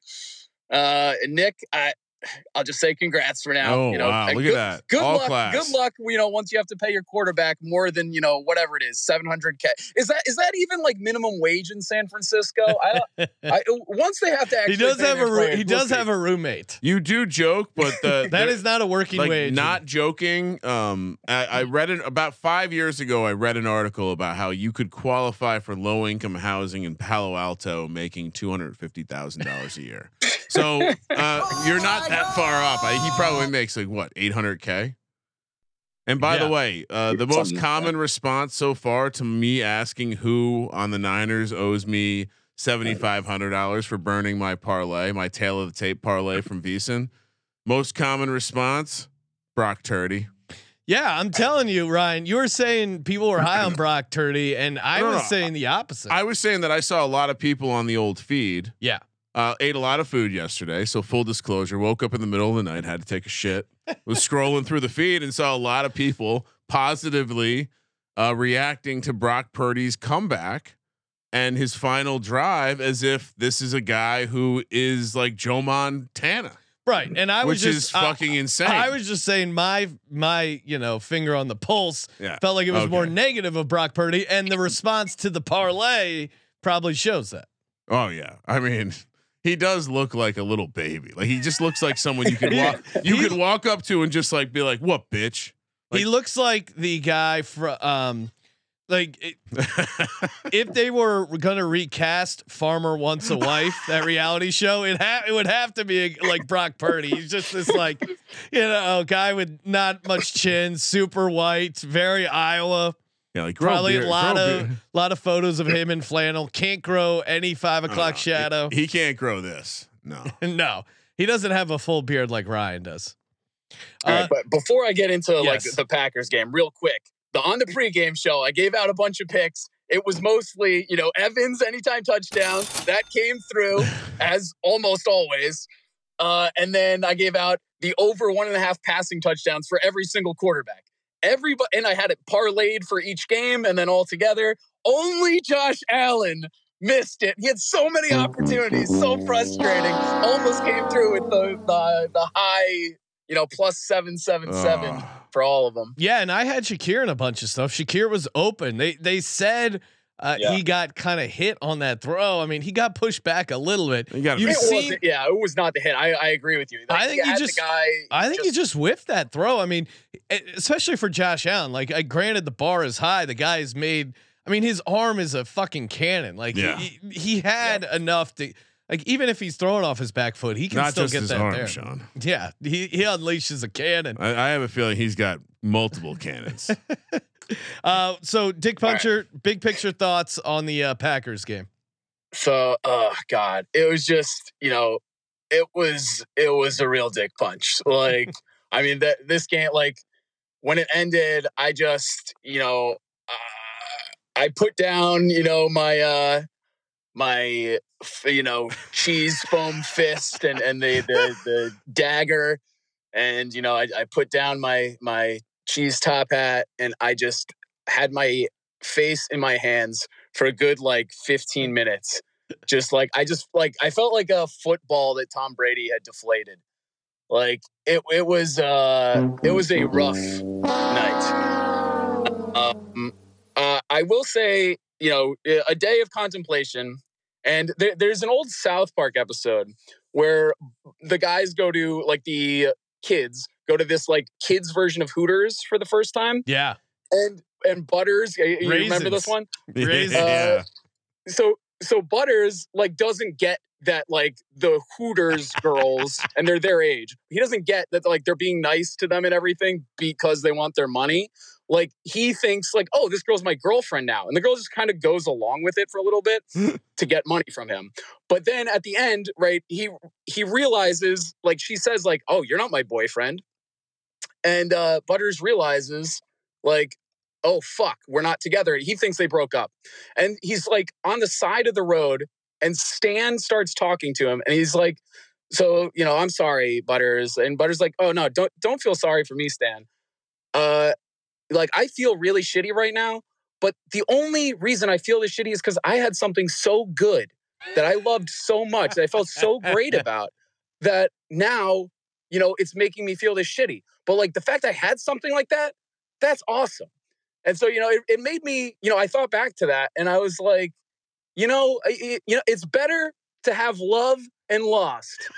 Uh, Nick, I I'll just say congrats for now. Oh you know, wow! Look good, at that. Good All luck. class. Good luck. You know, once you have to pay your quarterback more than you know whatever it is, seven hundred k. Is that is that even like minimum wage in San Francisco? I, I once they have to actually. he does have a roo- players, he we'll does see. have a roommate. You do joke, but the That the- not a working like wage. not joking. Um, I, I read it about five years ago. I read an article about how you could qualify for low income housing in Palo Alto, making two hundred fifty thousand dollars a year. So uh, you're not that far off. I, he probably makes like what eight hundred k. And by the way, uh, the most common response so far to me asking who on the Niners owes me seventy five hundred dollars for burning my parlay, my tail of the tape parlay from VSiN. Most common response: Brock Turdy. Yeah, I'm telling you, Ryan. You were saying people were high on Brock Turdy, and I No, no, was no. saying the opposite. I was saying that I saw a lot of people on the old feed. yeah, Uh, ate a lot of food yesterday. So full disclosure, woke up in the middle of the night, had to take a shit. Was scrolling through the feed and saw a lot of people positively uh, reacting to Brock Purdy's comeback and his final drive as if this is a guy who is like Joe Montana, right. And I was which just is fucking I, insane. I was just saying my my you know finger on the pulse yeah. felt like it was more negative of Brock Purdy, and the response to the parlay probably shows that. Oh yeah. I mean, he does look like a little baby. Like he just looks like someone you could walk you He- could walk up to and just like be like, "What, bitch?" he looks like the guy from um, like it, if they were gonna recast Farmer Wants a Wife, that reality show, it ha- it would have to be like Brock Purdy. He's just this like, you know, guy with not much chin, super white, very Iowa. Yeah, like Probably beard, a lot of beard. lot of photos of him in flannel. Can't grow any five o'clock Uh, shadow. He, he can't grow this. No. no, he doesn't have a full beard like Ryan does. All Uh, right, but before I get into like the Packers game, real quick, the on the pregame show, I gave out a bunch of picks. It was mostly, you know, Evans anytime touchdown that came through as almost always, uh, and then I gave out the over one and a half passing touchdowns for every single quarterback. Everybody, and I had it parlayed for each game, and then all together. Only Josh Allen missed it. He had so many oh opportunities, so frustrating. Almost came through with the the, the high you know, plus seven seven seven Ugh. for all of them. Yeah, and I had Shakir in a bunch of stuff. Shakir was open. They they said uh, Yeah. he got kind of hit on that throw. I mean, he got pushed back a little bit. You got it seen- yeah, it was not the hit. I, I agree with you. I think he he just- the guy. I think he just whiffed that throw. I mean, especially for Josh Allen. Like, I granted the bar is high. The guy is made. I mean, his arm is a fucking cannon. Like, Yeah. he, he had enough to. Like, even if he's throwing off his back foot, he can Not still just get his that arm, there. Sean. Yeah, he he unleashes a cannon. I, I have a feeling he's got multiple cannons. Uh, so Dick All right. Puncher, big picture thoughts on the uh, Packers game. so oh god. It was just, you know, it was it was a real dick punch. Like, I mean, that this game, like when it ended, I just, you know, uh, I put down, you know, my uh my f- you know cheese foam fist and and the the, the dagger and you know I, I put down my my cheese top hat and i just had my face in my hands for a good like 15 minutes. Just like i just like i felt like a football that tom brady had deflated. Like it, it was uh it was a rough night. Um uh, i will say you know a day of contemplation and there, there's an old south park episode where the guys go to like the kids go to this like kids version of hooters for the first time. Yeah, and and butters you you remember this one? Raisins. Uh, yeah. so so butters like doesn't get that like the hooters girls and they're their age. He doesn't get that like they're being nice to them and everything because they want their money like he thinks like oh this girl's my girlfriend now and the girl just kind of goes along with it for a little bit to get money from him. But then at the end right he he realizes like she says like oh you're not my boyfriend and uh butters realizes like oh fuck we're not together he thinks they broke up. And he's like on the side of the road and stan starts talking to him and he's like so you know i'm sorry butters and butters like oh no don't don't feel sorry for me stan. Uh like i feel really shitty right now but the only reason i feel this shitty is because i had something so good that i loved so much that i felt so great about that now you know, it's making me feel this shitty. But like the fact I had something like that, that's awesome. And so, you know, it, it made me, you know, I thought back to that and I was like, you know, it, you know, it's better to have love and lost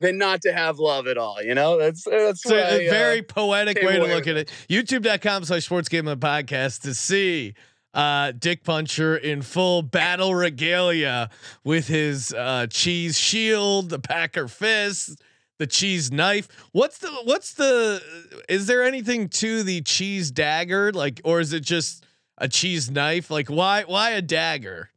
than not to have love at all. You know, that's that's So a I, uh, very poetic way to look at it. YouTube.com slash sports game gambling podcast to see uh, Dick Puncher in full battle regalia with his uh, cheese shield, the Packer fist, the cheese knife. What's the what's the is there anything to the cheese dagger? Like, or is it just a cheese knife? Like why why a dagger?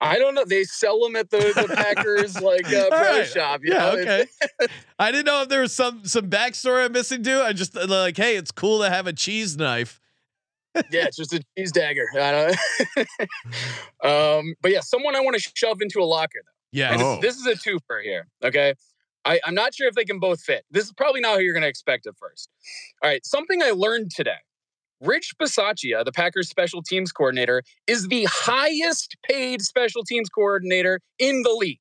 I don't know. They sell them at the, the Packers like uh, pro right. shop. You Yeah, know? okay. I didn't know if there was some some backstory I'm missing too. I just uh, like, hey, it's cool to have a cheese knife. yeah, it's just a cheese dagger. I don't um, but yeah, someone I want to shove into a locker though. Yeah. And this- Oh. this, is a twofer here. Okay. I, I'm not sure if they can both fit. This is probably not how you're going to expect it first. All right. Something I learned today. Rich Bisaccia, the Packers special teams coordinator, is the highest paid special teams coordinator in the league.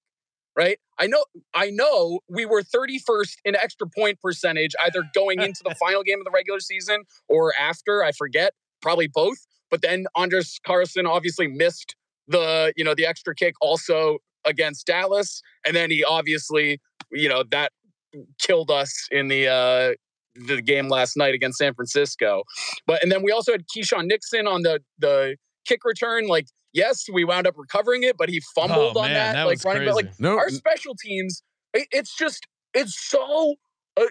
Right? I know I know we were 31st in extra point percentage, either going into the final game of the regular season or after, I forget, probably both. But then Anders Carlson obviously missed the, you know, the extra kick also against Dallas. And then he obviously, you know, that killed us in the uh the game last night against San Francisco. But and then we also had Keisean Nixon on the the kick return. Like, yes, we wound up recovering it, but he fumbled Oh, on man, that. that like was running, but like crazy. No, our special teams, it- it's just it's so uh,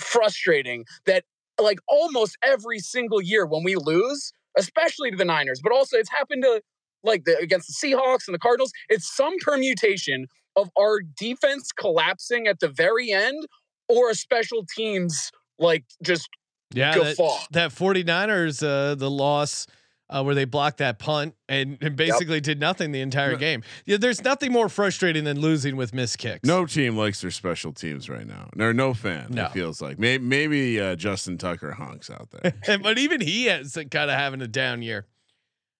frustrating that like almost every single year when we lose, especially to the Niners, but also it's happened to like the against the Seahawks and the Cardinals. It's some permutation of our defense collapsing at the very end or a special teams like just Yeah, Go that, far. that 49ers, uh, the loss uh, where they blocked that punt and, and basically did nothing the entire No. game. Yeah, there's nothing more frustrating than losing with missed kicks. no team likes their special teams right now. Or no fan. No. It feels like maybe maybe uh, Justin Tucker honks out there. But even he has kind of having a down year.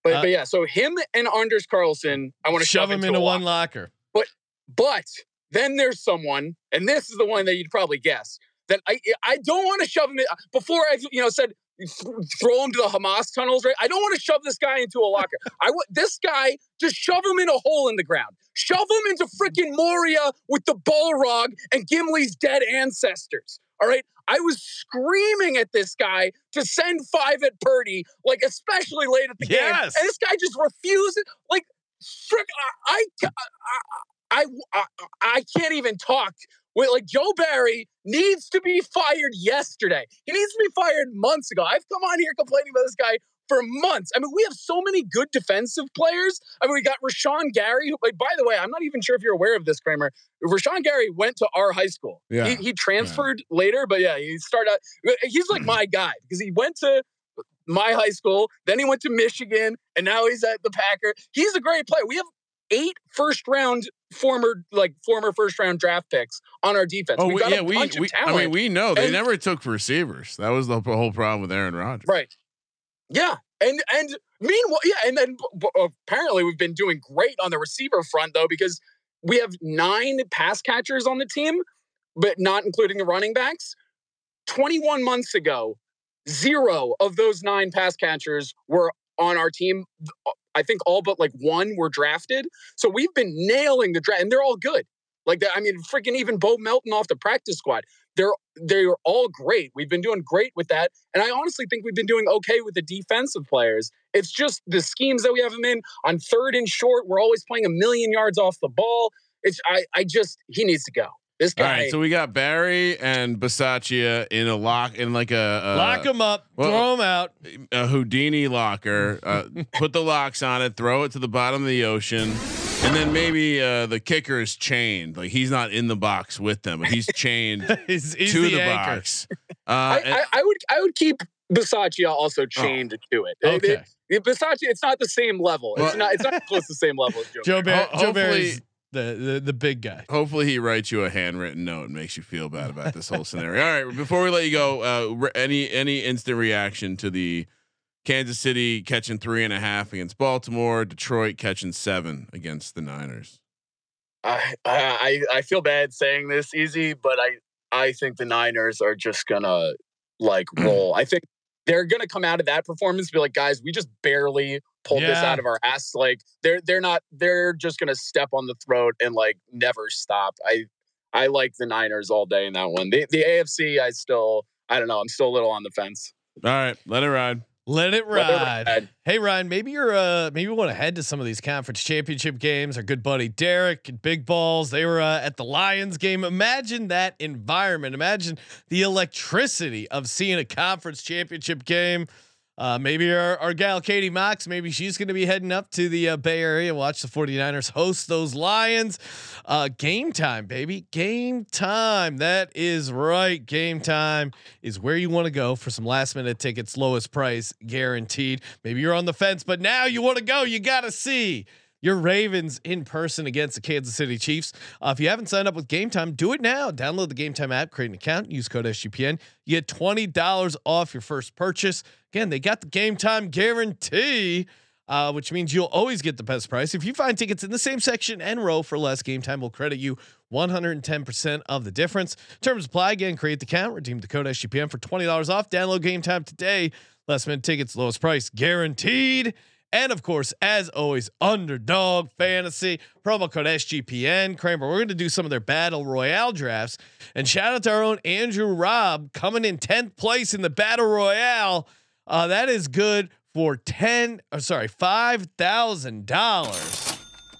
but, Uh, but yeah, so him and Anders Carlson, I want to Shove him into a one lock. locker. But but then there's someone, and this is the one that you'd probably guess that I I don't want to shove him in, before I you know said th- throw him to the Hamas tunnels. Right? I don't want to shove this guy into a locker. I want this guy just shove him in a hole in the ground. Shove him into freaking Moria with the Balrog and Gimli's dead ancestors. All right. I was screaming at this guy to send five at Purdy, like especially late at the game. And this guy just refuses. Like, frick, I, I, I, I, I can't even talk. Wait, like Joe Barry needs to be fired yesterday. He needs to be fired months ago. I've come on here complaining about this guy for months. I mean, we have so many good defensive players. I mean, we got Rashan Gary. Who, like, by the way, I'm not even sure if you're aware of this, Kramer. Rashan Gary went to our high school. Yeah. He, he transferred later, but yeah, he started out. Uh, he's like my guy because he went to my high school, then he went to Michigan, and now he's at the Packer. He's a great player. We have eight first round former like former first round draft picks on our defense. Oh, got yeah, we, we I mean, we know they And- never took receivers. That was the whole problem with Aaron Rodgers. Right. Yeah. And and meanwhile, yeah, and then apparently we've been doing great on the receiver front though because we have nine pass catchers on the team, but not including the running backs. 21 months ago, zero of those nine pass catchers were on our team. I think all but like one were drafted. So we've been nailing the draft, and they're all good. Like that, I mean, freaking even Bo Melton off the practice squad. They're they're all great. We've been doing great with that, and I honestly think we've been doing okay with the defensive players. It's just the schemes that we have them in on third and short. We're always playing a million yards off the ball. It's I I just he needs to go. This guy. right, so we got Barry and Bisaccia in a lock in like a, a Lock them up, well, throw them out. a Houdini locker. Uh, put the locks on it, throw it to the bottom of the ocean, and then maybe uh, the kicker is chained. Like he's not in the box with them, but he's chained He's, he's to the, the, box. Uh, I, and- I, I would I would keep Bisaccia also chained to it. It- Okay. it- it- Bisaccia, it's not the same level. It's Well- not it's not close to the same level as Joe. Joe, Bar- Ho- Joe Barry's hopefully- the, the the big guy. Hopefully he writes you a handwritten note and makes you feel bad about this whole scenario. All right, before we let you go, uh, re- any any instant reaction to the Kansas City catching three and a half against Baltimore, Detroit catching seven against the Niners. I, I I feel bad saying this easy, but I I think the Niners are just gonna like roll. I think they're gonna come out of that performance and be like, guys, we just barely pulled this out of our ass. Like they're they're not they're just gonna step on the throat and like never stop. I I like the Niners all day in that one. The the AFC, I still I don't know. I'm still a little on the fence. All right, let it ride. Let it Let it ride. ride. Hey Ryan, maybe you're uh maybe you want to head to some of these conference championship games. Our good buddy Derek and Big Balls, they were uh, at the Lions game. Imagine that environment. Imagine the electricity of seeing a conference championship game. Uh, maybe our, our gal Katie Mox, maybe she's going to be heading up to the uh, Bay Area, watch the 49ers host those Lions. Uh, game time, baby. Game time. That is right. Game time is where you want to go for some last minute tickets, lowest price guaranteed. Maybe you're on the fence, but now you want to go. You got to see your Ravens in person against the Kansas City Chiefs. Uh, if you haven't signed up with Gametime, do it now. Download the Gametime app, create an account, use code SGPN. You get twenty dollars off your first purchase. Again, they got the Gametime guarantee. Uh, which means you'll always get the best price. If you find tickets in the same section and row for less, Gametime will credit you 110% of the difference. Terms apply. Again, create the account, redeem the code SGPN for $20 off. Download Gametime today. Last minute tickets, lowest price guaranteed. And of course, as always, underdog fantasy promo code SGPN. Kramer, we're going to do some of their battle royale drafts. And shout out to our own Andrew Robb coming in 10th place in the battle royale. Uh, that is good for 10, or sorry, $5,000.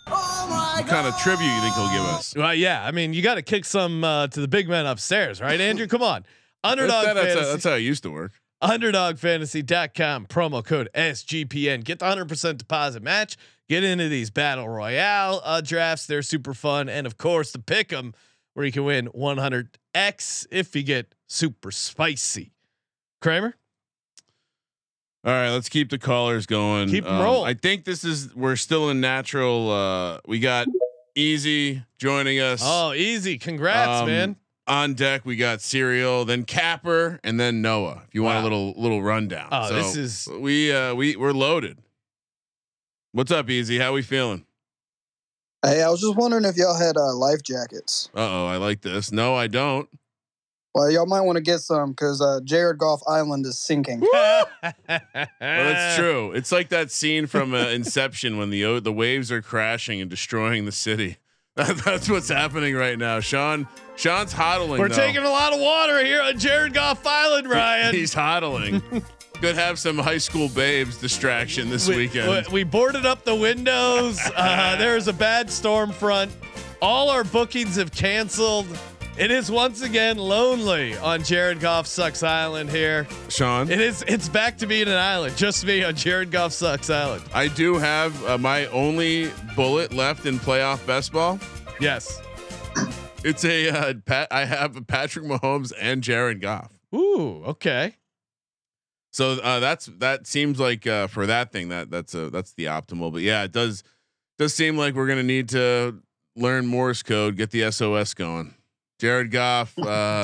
What kind of tribute you think he'll give us? Well, yeah. I mean, you got to kick some uh, to the big men upstairs, right, Andrew? Come on. Underdog That- that's, fantasy. that's how it used to work. underdogfantasy.com promo code SGPN. Get the 100% deposit match. Get into these battle royale uh, drafts. They're super fun. And of course, the pick 'em where you can win 100x if you get super spicy. Kramer? All right, let's keep the callers going. Keep Um, rolling. I think this is we're still in natural. Uh, we got Easy joining us. Oh, easy. Congrats, Um, man. On deck, we got Cereal, then Capper, and then Noah. If you want a little little rundown. Oh, So this is- we uh we we're loaded. What's up, Easy? How we feeling? Hey, I was just wondering if y'all had uh, life jackets. Uh oh, I like this. No, I don't. Well, y'all might want to get some because uh, Jared Goff Island is sinking. Well, that's true. It's like that scene from uh, Inception when the o- the waves are crashing and destroying the city. That's what's happening right now. Sean Sean's hodling. We're though. taking a lot of water here on Jared Goff Island, Ryan. He's hodling. Could have some high school babes distraction this we, weekend. we- we boarded up the windows. Uh, there's a bad storm front. All our bookings have canceled. It is once again lonely on Jared Goff Sucks Island here. Sean, It is. It's back to being an island. Just me on Jared Goff Sucks Island. I do have uh, my only bullet left in playoff best ball. Yes. It's a uh, Pat. I have Patrick Mahomes and Jared Goff. Ooh. Okay. So uh, that's that seems like uh, for that thing that that's a that's the optimal. But yeah, it does does seem like we're gonna need to learn Morse code, get the SOS going. Jared Goff uh,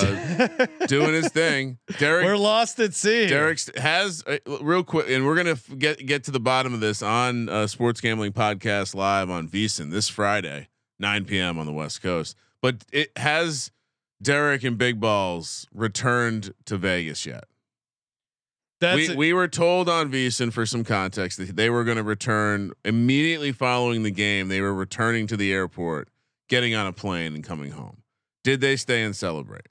doing his thing. Derek We're lost at sea. Derek has uh, real quick, and we're gonna f- get get to the bottom of this on uh, Sports Gambling Podcast live on VSiN this Friday, 9 p.m. on the West Coast. But it has Derek and Big Balls returned to Vegas yet? That's we it. we were told on VSiN for some context that they were going to return immediately following the game. They were returning to the airport, getting on a plane, and coming home. Did they stay and celebrate?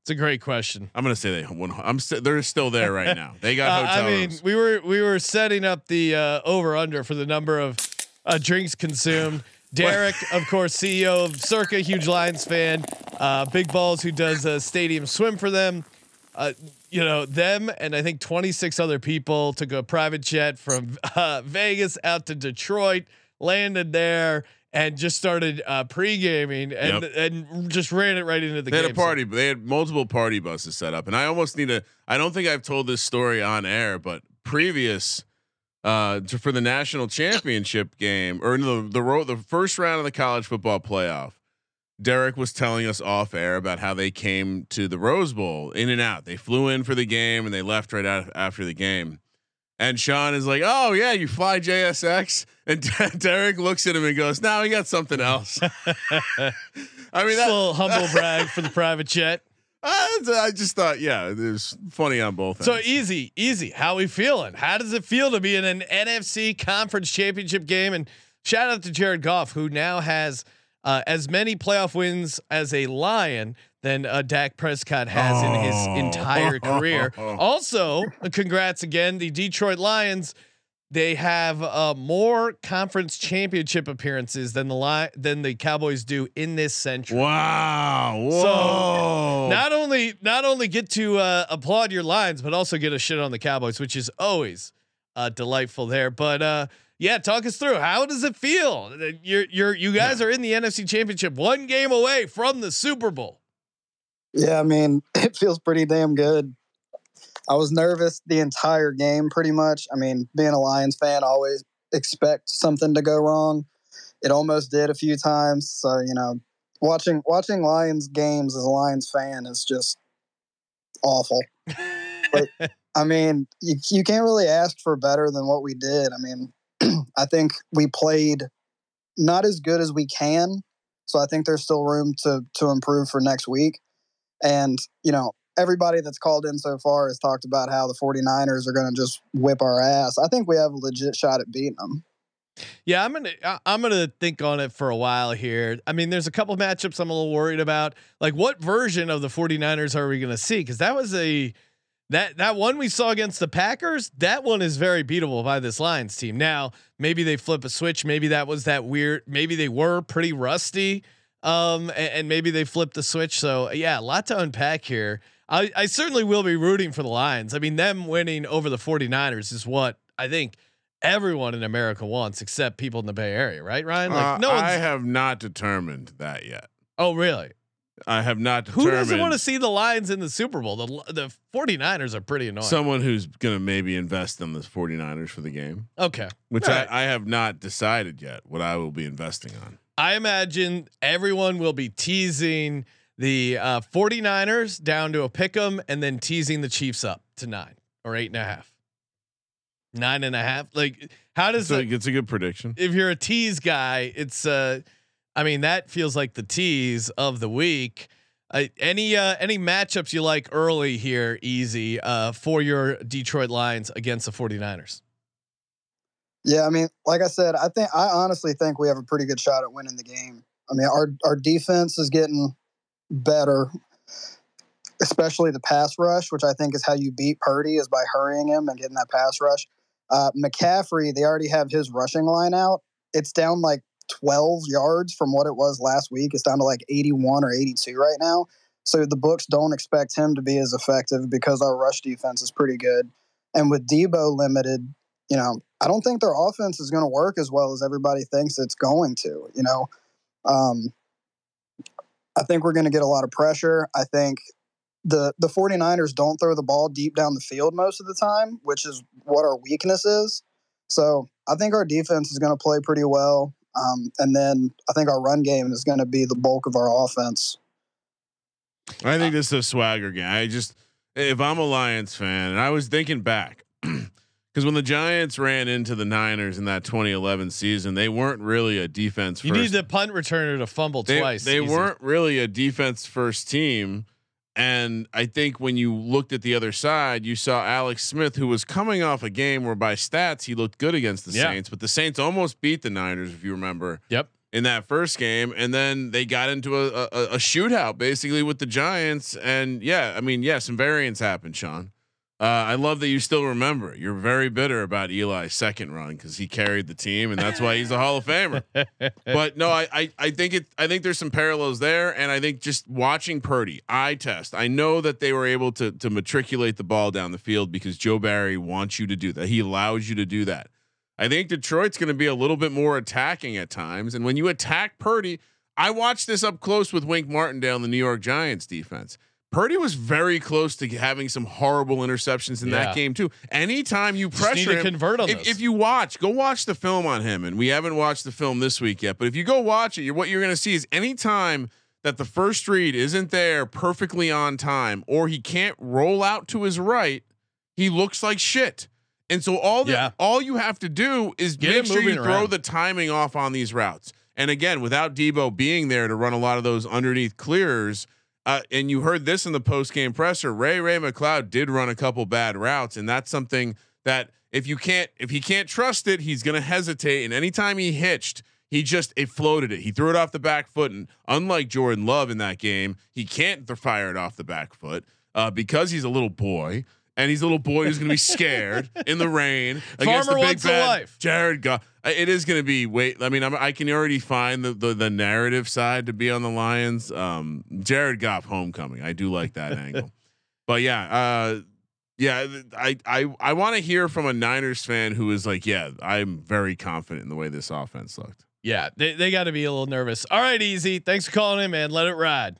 It's a great question. I'm going to say they. one- I'm. St- they're still there right now. They got Uh, I mean, rooms. we were we were setting up the uh, over under for the number of uh, drinks consumed. Derek, of course, CEO of Circa, huge Lions fan. Uh, Big Balls, who does a stadium swim for them. Uh, you know them, and I think 26 other people took a private jet from uh, Vegas out to Detroit, landed there, and just started uh, pre gaming and Yep. and just ran it right into the They game. had a party. but They had multiple party buses set up, and I almost need to. I don't think I've told this story on air, but previous uh, to, for the national championship game or no, the ro- the first round of the college football playoff, Derek was telling us off air about how they came to the Rose Bowl in and out. They flew in for the game and they left right out after the game. And Sean is like, "Oh yeah, you fly JSX." And Derek looks at him and goes, "No, we got something else." I mean, that, a little humble brag for the private jet. I, I just thought, yeah, it was funny on both. So ends. easy, easy. How we feeling? How does it feel to be in an NFC conference championship game? And shout out to Jared Goff, who now has uh, as many playoff wins as a Lion than uh, Dak Prescott has in his Oh. entire career. Also, congrats again, the Detroit Lions. They have uh, more conference championship appearances than the li- than the Cowboys do in this century. Wow! So not only not only get to uh, applaud your lines, but also get a shit on the Cowboys, which is always uh, delightful there. But uh, yeah, talk us through. How does it feel? You're you're you guys are in the NFC Championship, one game away from the Super Bowl. Yeah, I mean, it feels pretty damn good. I was nervous the entire game, pretty much. I mean, being a Lions fan, I always expect something to go wrong. It almost did a few times. So you know, watching watching Lions games as a Lions fan is just awful. But I mean, you you can't really ask for better than what we did. I mean, I think we played not as good as we can. So I think there's still room to to improve for next week. And, you know, everybody that's called in so far has talked about how the 49ers are going to just whip our ass. I think we have a legit shot at beating them. Yeah, I'm gonna I'm gonna think on it for a while here. I mean, there's a couple matchups I'm a little worried about. Like, what version of the 49ers are we gonna see? Because that was a that that one we saw against the Packers. That one is very beatable by this Lions team. Now, maybe they flip a switch. Maybe that was that weird. Maybe they were pretty rusty. Um, and, and maybe they flipped the switch. So yeah, a lot to unpack here. I, I certainly will be rooting for the Lions. I mean, them winning over the 49ers is what I think everyone in America wants, except people in the Bay Area, right, Ryan? Like Uh, no. I have not determined that yet. oh, really? I have not determined. Who doesn't want to see the Lions in the Super Bowl? The the 49ers are pretty annoying. Someone who's going to maybe invest in the 49ers for the game, okay. which All right. I, I have not decided yet what I will be investing on. I imagine everyone will be teasing the uh, 49ers down to a pick 'em and then teasing the Chiefs up to nine or eight and a half. Nine and a half. Like, how does So it, it's a good prediction. if you're a tease guy, it's uh I mean that feels like the tease of the week. Uh, any uh any matchups you like early here easy uh for your Detroit Lions against the 49ers? Yeah, I mean, like I said, I think I honestly think we have a pretty good shot at winning the game. I mean, our our defense is getting better, especially the pass rush, which I think is how you beat Purdy is by hurrying him and getting that pass rush. Uh, McCaffrey, they already have his rushing line out. It's down like 12 yards from what it was last week. It's down to like 81 or 82 right now. So the books don't expect him to be as effective because our rush defense is pretty good. And with Deebo limited, you know, I don't think their offense is going to work as well as everybody thinks it's going to. You know, um, I think we're going to get a lot of pressure. I think the the 49ers don't throw the ball deep down the field most of the time, which is what our weakness is. So I think our defense is going to play pretty well. Um, and then I think our run game is going to be the bulk of our offense. I think this is a swagger game. I just, if I'm a Lions fan, and I was thinking back, because when the Giants ran into the Niners in that 2011 season, they weren't really a defense. You first need the punt returner to fumble they, twice. They Easy. weren't really a defense first team. And I think when you looked at the other side, you saw Alex Smith, who was coming off a game where by stats he looked good against the Yeah. Saints, but the Saints almost beat the Niners, if you remember. Yep. In that first game, and then they got into a, a, a shootout basically with the Giants, and yeah, I mean, yeah, some variance happened, Sean. Uh, I love that you still remember. You're very bitter about Eli's second run because he carried the team, and that's why he's a Hall of Famer but no, I, I I think it. I think there's some parallels there, and I think just watching Purdy, eye test. I know that they were able to to matriculate the ball down the field because Joe Barry wants you to do that. He allows you to do that. I think Detroit's going to be a little bit more attacking at times, and when you attack Purdy, I watched this up close with Wink Martindale and the New York Giants defense. Purdy was very close to having some horrible interceptions in Yeah. that game too. Anytime you pressure him, convert on if, if you watch, go watch the film on him. And we haven't watched the film this week yet, but if you go watch it, you're, what you're going to see is anytime that the first read isn't there perfectly on time, or he can't roll out to his right, he looks like shit. And so all the, Yeah. all you have to do is Get make sure you moving throw around. the timing off on these routes. And again, without Deebo being there to run a lot of those underneath clears, uh, and you heard this in the post game presser. Ray-Ray McCloud did run a couple bad routes, and that's something that if you can't if he can't trust it, he's going to hesitate. And anytime he hitched, he just it floated it. He threw it off the back foot, and unlike Jordan Love in that game, he can't fire it off the back foot uh, because he's a little boy. And he's a little boy who's going to be scared in the rain against Farmer the big wants bad life. Jared Goff. It is going to be wait. I mean, I'm, I can already find the, the the narrative side to be on the Lions. Um, Jared Goff homecoming. I do like that angle. But yeah, uh, yeah. I I I want to hear from a Niners fan who is like, yeah, I'm very confident in the way this offense looked. Yeah, they, they got to be a little nervous. All right, easy. Thanks for calling in, man. Let it ride.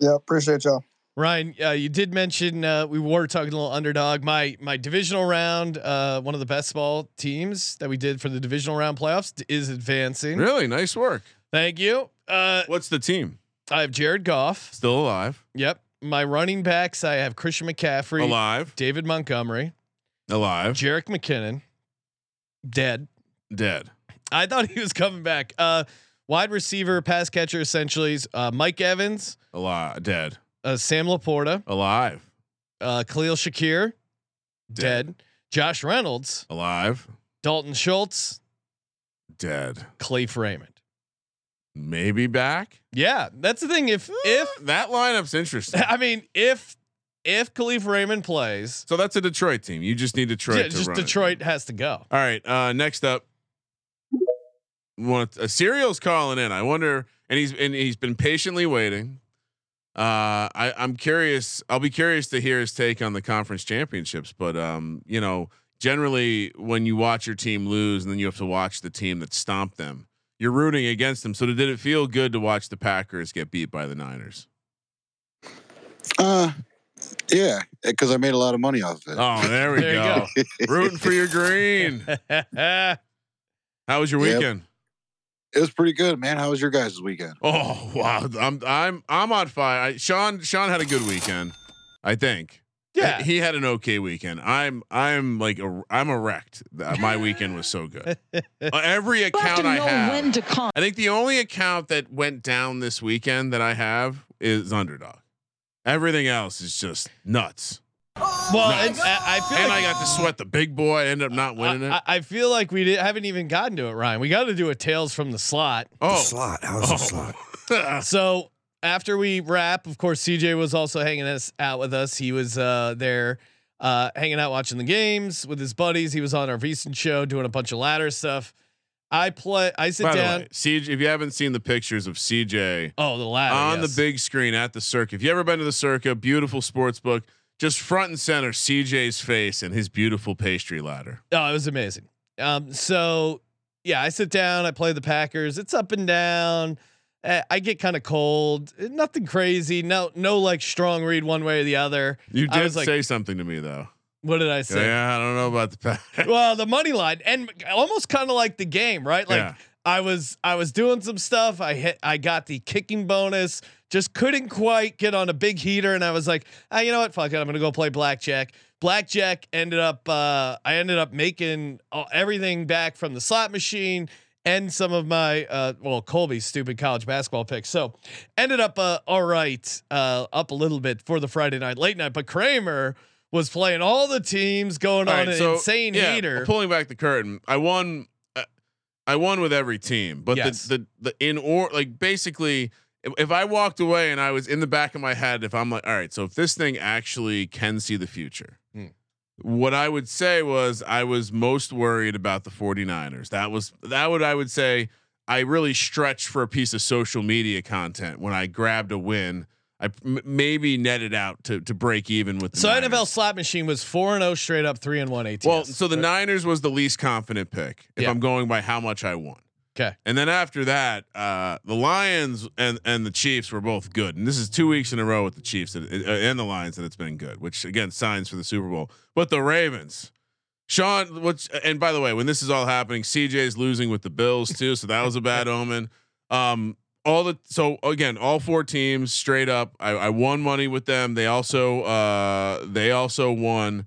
Yeah, appreciate y'all. Ryan, uh, you did mention uh, we were talking a little underdog. My my divisional round, uh, one of the best ball teams that we did for the divisional round playoffs is advancing. Really nice work. Thank you. Uh, What's the team? I have Jared Goff. Still alive? Yep. My running backs, I have Christian McCaffrey, Alive? David Montgomery, Alive? Jerick McKinnon, dead. Dead. I thought he was coming back. Uh, wide receiver, pass catcher, essentially. Uh, Mike Evans, Alive? Dead. Uh, Sam LaPorta, Alive? uh, Khalil Shakir, dead. Josh Reynolds, Alive? Dalton Schultz, Dead. Kalif Raymond. Maybe back. Yeah, that's the thing. If if That lineup's interesting. I mean if if Kalif Raymond plays, So that's a Detroit team. You just need Detroit. yeah, to just run it. Detroit has to go. All right. Uh, next up, want a Cereal's calling in. I wonder, and he's and he's been patiently waiting. Uh, I, I'm curious. I'll be curious to hear his take on the conference championships. But um, you know, generally when you watch your team lose and then you have to watch the team that stomped them, you're rooting against them. So did it feel good to watch the Packers get beat by the Niners? Uh, yeah, because I made a lot of money off of it. Oh, there we There you go. Rooting for your green. How was your Yep. weekend? It was pretty good, man. How was your guys' weekend? Oh wow, I'm I'm I'm on fire. I, Sean Sean had a good weekend, I think. Yeah. he had an okay weekend. I'm I'm like a, I'm erect. My weekend was so good. Uh, every account I have, I think the only account that went down this weekend that I have is Underdog. Everything else is just nuts. Well, and I, I feel And like I got to sweat the big boy. I ended up not winning I, it. I- I feel like we did, haven't even gotten to it, Ryan. We got to do a tales from the slot. oh, slot. How's the slot? So after we wrap, of course, CJ was also hanging us out with us. He was uh, there, uh, hanging out watching the games with his buddies. He was on our VSiN show doing a bunch of ladder stuff. I play. I sit By the down. way, CJ, if you haven't seen the pictures of CJ oh, the ladder on yes. the big screen at the Circa. If you ever been to the Circa, beautiful sports book, just front and center, CJ's face and his beautiful pastry ladder. Oh, it was amazing. Um, so yeah, I sit down, I play the Packers. It's up and down. I get kind of cold. Nothing crazy. No, no like strong read one way or the other. You did like- say something to me though. What did I say? Yeah, I don't know about the pack. well, the money line and almost kind of like the game, right? Like Yeah. I was I was doing some stuff. I hit I got the kicking bonus. Just couldn't quite get on a big heater, and I was like, ah, you know what? Fuck it. I'm gonna go play blackjack. Blackjack ended up. Uh, I ended up making everything back from the slot machine and some of my uh, well Colby's stupid college basketball picks. So ended up uh, all right, uh, up a little bit for the Friday night late night. But Kramer was playing all the teams, going All on right, an so, insane yeah, heater. Pulling back the curtain, I won. Uh, I won with every team, but Yes. the, the the in or like basically, if, I walked away and I was in the back of my head, if I'm like, all right, so if this thing actually can see the future, Hmm. what I would say was I was most worried about the 49ers. That was that would I would say I really stretched for a piece of social media content when I grabbed a win. I m- maybe netted out to to break even with the So Niners. NFL slot machine was four and zero straight up, three and one ATS. Well, so the Niners was the least confident pick if Yeah. I'm going by how much I won. Okay, And then after that, uh, the Lions and and the Chiefs were both good. And this is two weeks in a row with the Chiefs that, uh, and the Lions that it's been good, which again signs for the Super Bowl. But the Ravens, Sean, which and by the way, when this is all happening, CJ's losing with the Bills too, so that was a bad omen. Um, all the so again, all four teams straight up. I, I won money with them. They also uh, they also won.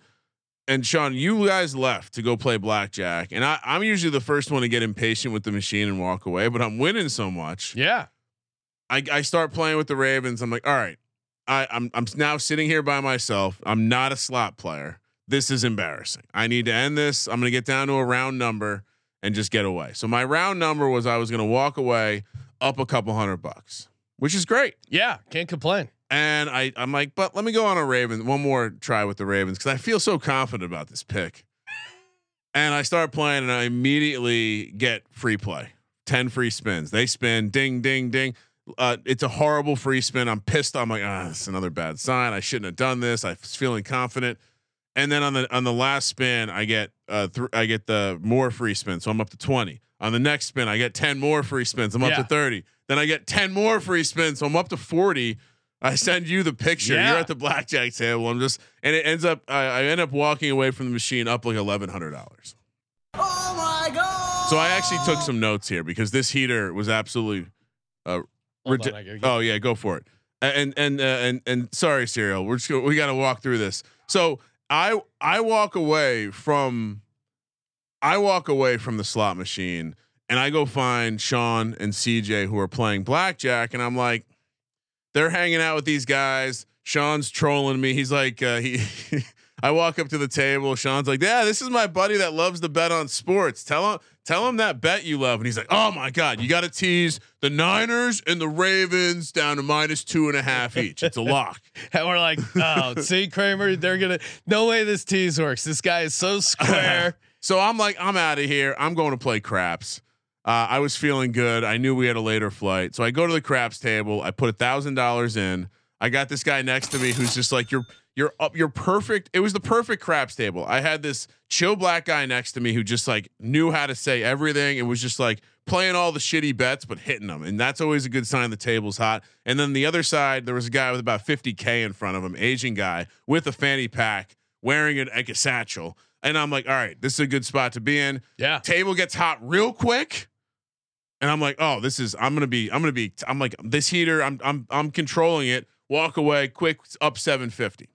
And Sean, you guys left to go play blackjack, and I, I'm usually the first one to get impatient with the machine and walk away. But I'm winning so much. yeah, I, I start playing with the Ravens. I'm like, all right, I, I'm I'm now sitting here by myself. I'm not a slot player. This is embarrassing. I need to end this. I'm gonna get down to a round number and just get away. So my round number was I was gonna walk away up a couple hundred bucks, which is great. Yeah, can't complain. And I I'm like, but let me go on a Ravens one more try with the Ravens because I feel so confident about this pick. And I start playing and I immediately get free play. 10 free spins. They spin ding ding ding. Uh, it's a horrible free spin. I'm pissed. I'm like, ah, it's another bad sign. I shouldn't have done this. I was feeling confident. And then on the on the last spin, I get uh th- I get the more free spins, so I'm up to 20. On the next spin, I get 10 more free spins. I'm up Yeah. to 30. Then I get 10 more free spins, so I'm up to 40. I send you the picture. Yeah. You're at the blackjack table. I'm just, and it ends up. I, I end up walking away from the machine up like eleven hundred dollars. Oh my god! So I actually took some notes here because this heater was absolutely. Uh, Hold on, I gotta get- oh yeah, go for it. And and uh, and and sorry, Cereal. We're just gonna, we got to walk through this. So I I walk away from. I walk away from the slot machine and I go find Sean and CJ who are playing blackjack, and I'm like, they're hanging out with these guys. Sean's trolling me. He's like, uh, he. I walk up to the table. Sean's like, "Yeah, this is my buddy that loves to bet on sports. Tell him, tell him that bet you love." And he's like, "Oh my god, you got to tease the Niners and the Ravens down to minus two and a half each. It's a lock." And we're like, oh, see, Kramer, they're gonna. No way this tease works. This guy is so square. so I'm like, I'm out of here. I'm going to play craps. Uh, I was feeling good. I knew we had a later flight, so I go to the craps table. I put a thousand dollars in. I got this guy next to me who's just like, "You're you're up. You're perfect." It was the perfect craps table. I had this chill black guy next to me who just like knew how to say everything. It was just like playing all the shitty bets but hitting them, and that's always a good sign the table's hot. And then the other side, there was a guy with about 50k in front of him, Asian guy with a fanny pack, wearing an, like a satchel. And I'm like, all right, this is a good spot to be in. Yeah. Table gets hot real quick. And I'm like, oh, this is I'm gonna be, I'm gonna be, I'm like this heater, I'm I'm I'm controlling it. Walk away, quick, up 750.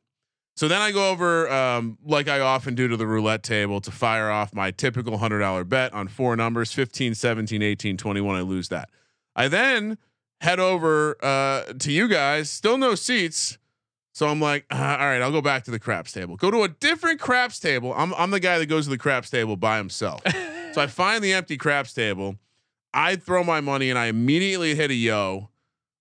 So then I go over, um, like I often do to the roulette table to fire off my typical hundred dollar bet on four numbers 15, 17, 18, 21. I lose that. I then head over uh, to you guys, still no seats. So I'm like, uh, all right, I'll go back to the craps table. Go to a different craps table. I'm I'm the guy that goes to the craps table by himself. so I find the empty craps table. I throw my money and I immediately hit a yo.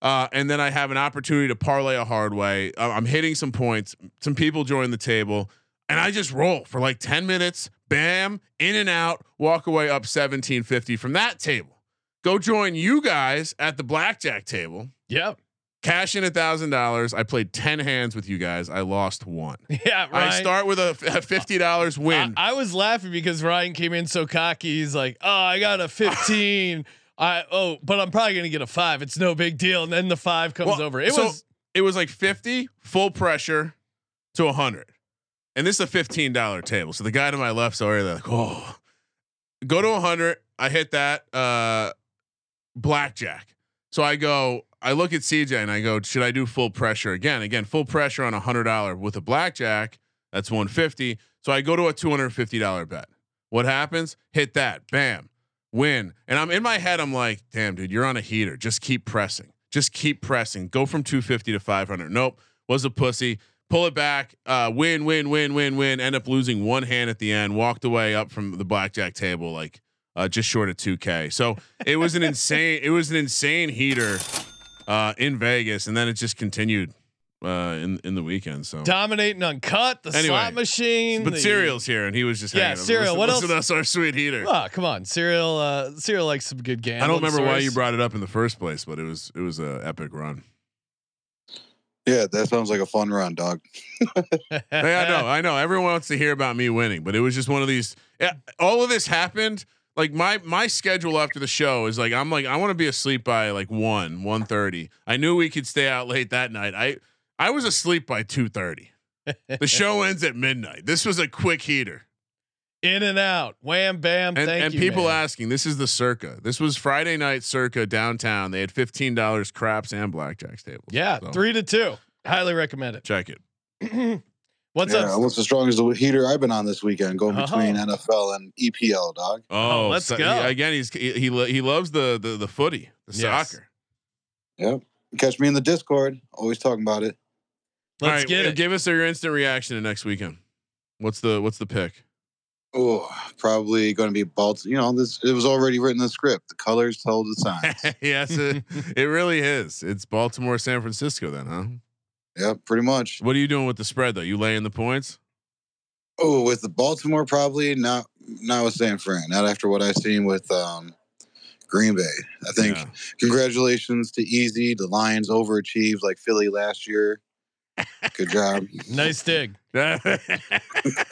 Uh, and then I have an opportunity to parlay a hard way. Uh, I'm hitting some points. Some people join the table, and I just roll for like 10 minutes. Bam, in and out. Walk away up 1750 from that table. Go join you guys at the blackjack table. Yep. Cash in a thousand dollars. I played 10 hands with you guys. I lost one. Yeah, right. I start with a, a fifty dollars win. I, I was laughing because Ryan came in so cocky. He's like, "Oh, I got a 15. I oh, but I'm probably gonna get a five. It's no big deal." And then the five comes Well, over. It so was it was like 50 full pressure to a 100 and this is a $15 table so the guy to my left sorry they're like oh go to 100 i hit that uh blackjack so i go i look at cj and i go should i do full pressure again again full pressure on a hundred dollar with a blackjack that's 150 so i go to a $250 bet what happens hit that bam win and i'm in my head i'm like damn dude you're on a heater just keep pressing just keep pressing. Go from 250 to 500. Nope, was a pussy. Pull it back. Uh, win, win, win, win, win. End up losing one hand at the end. Walked away up from the blackjack table like uh, just short of 2K. So it was an insane. It was an insane heater uh, in Vegas, and then it just continued uh, in in the weekend. So dominating on KUTT the Anyway, slot machine. but the, Cereal's here, and he was just Yeah, hanging out. Cereal, Listen, what listen else? to us, our sweet heater. Oh, come on, cereal. Uh, Cereal likes some good games. I don't remember why you brought it up in the first place, but it was it was a epic run. Yeah, that sounds like a fun run, dog. hey, I know, I know. Everyone wants to hear about me winning, but it was just one of these. Yeah, all of this happened. Like my my schedule after the show is like I'm like I want to be asleep by like one one thirty. I knew we could stay out late that night. I I was asleep by two thirty. the show ends at midnight. This was a quick heater. In and out, wham bam. And, and you, people man. asking, this is the circa. This was Friday night circa downtown. They had fifteen dollars craps and blackjacks tables. Yeah, So, three to two. Highly recommend it. check it. it. What's yeah, up? almost as strong as the heater I've been on this weekend, going Oh. between NFL and EPL, dog. Oh, let's so- go. he- again, he's he he, he loves the the the footy, the Yes. soccer. Yep. Catch me in the Discord. Always talking about it. All Let's right, get uh, it. Give us your instant reaction to next weekend. What's the what's the pick? Oh, probably going to be Baltimore. You know, this it was already written in the script. The colors told the signs. yes, it, it really is. It's Baltimore, San Francisco, then, huh? Yeah, pretty much. What are you doing with the spread though? You laying the points? Oh, with the Baltimore, probably not. Not with San Fran. Not after what I've seen with um, Green Bay. I think. Yeah. Congratulations to Easy. The Lions overachieved like Philly last year. Good job. Nice dig.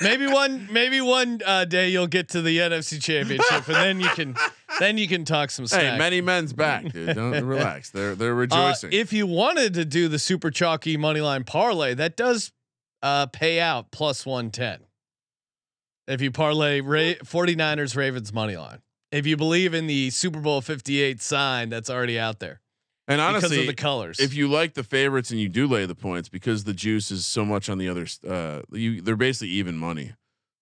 maybe one maybe one uh, day you'll get to the NFC Championship, and then you can then you can talk some smack. hey, many men's back, dude. Don't relax. They're they're Uh, rejoicing. if you wanted to do the super chalky money line parlay, that does uh, pay out plus 110. If you parlay Ra- 49ers Ravens money line. If you believe in the Super Bowl 58 sign that's already out there. And honestly, because of the colors. if you like the favorites and you do lay the points because the juice is so much on the other, uh, you they're basically even money.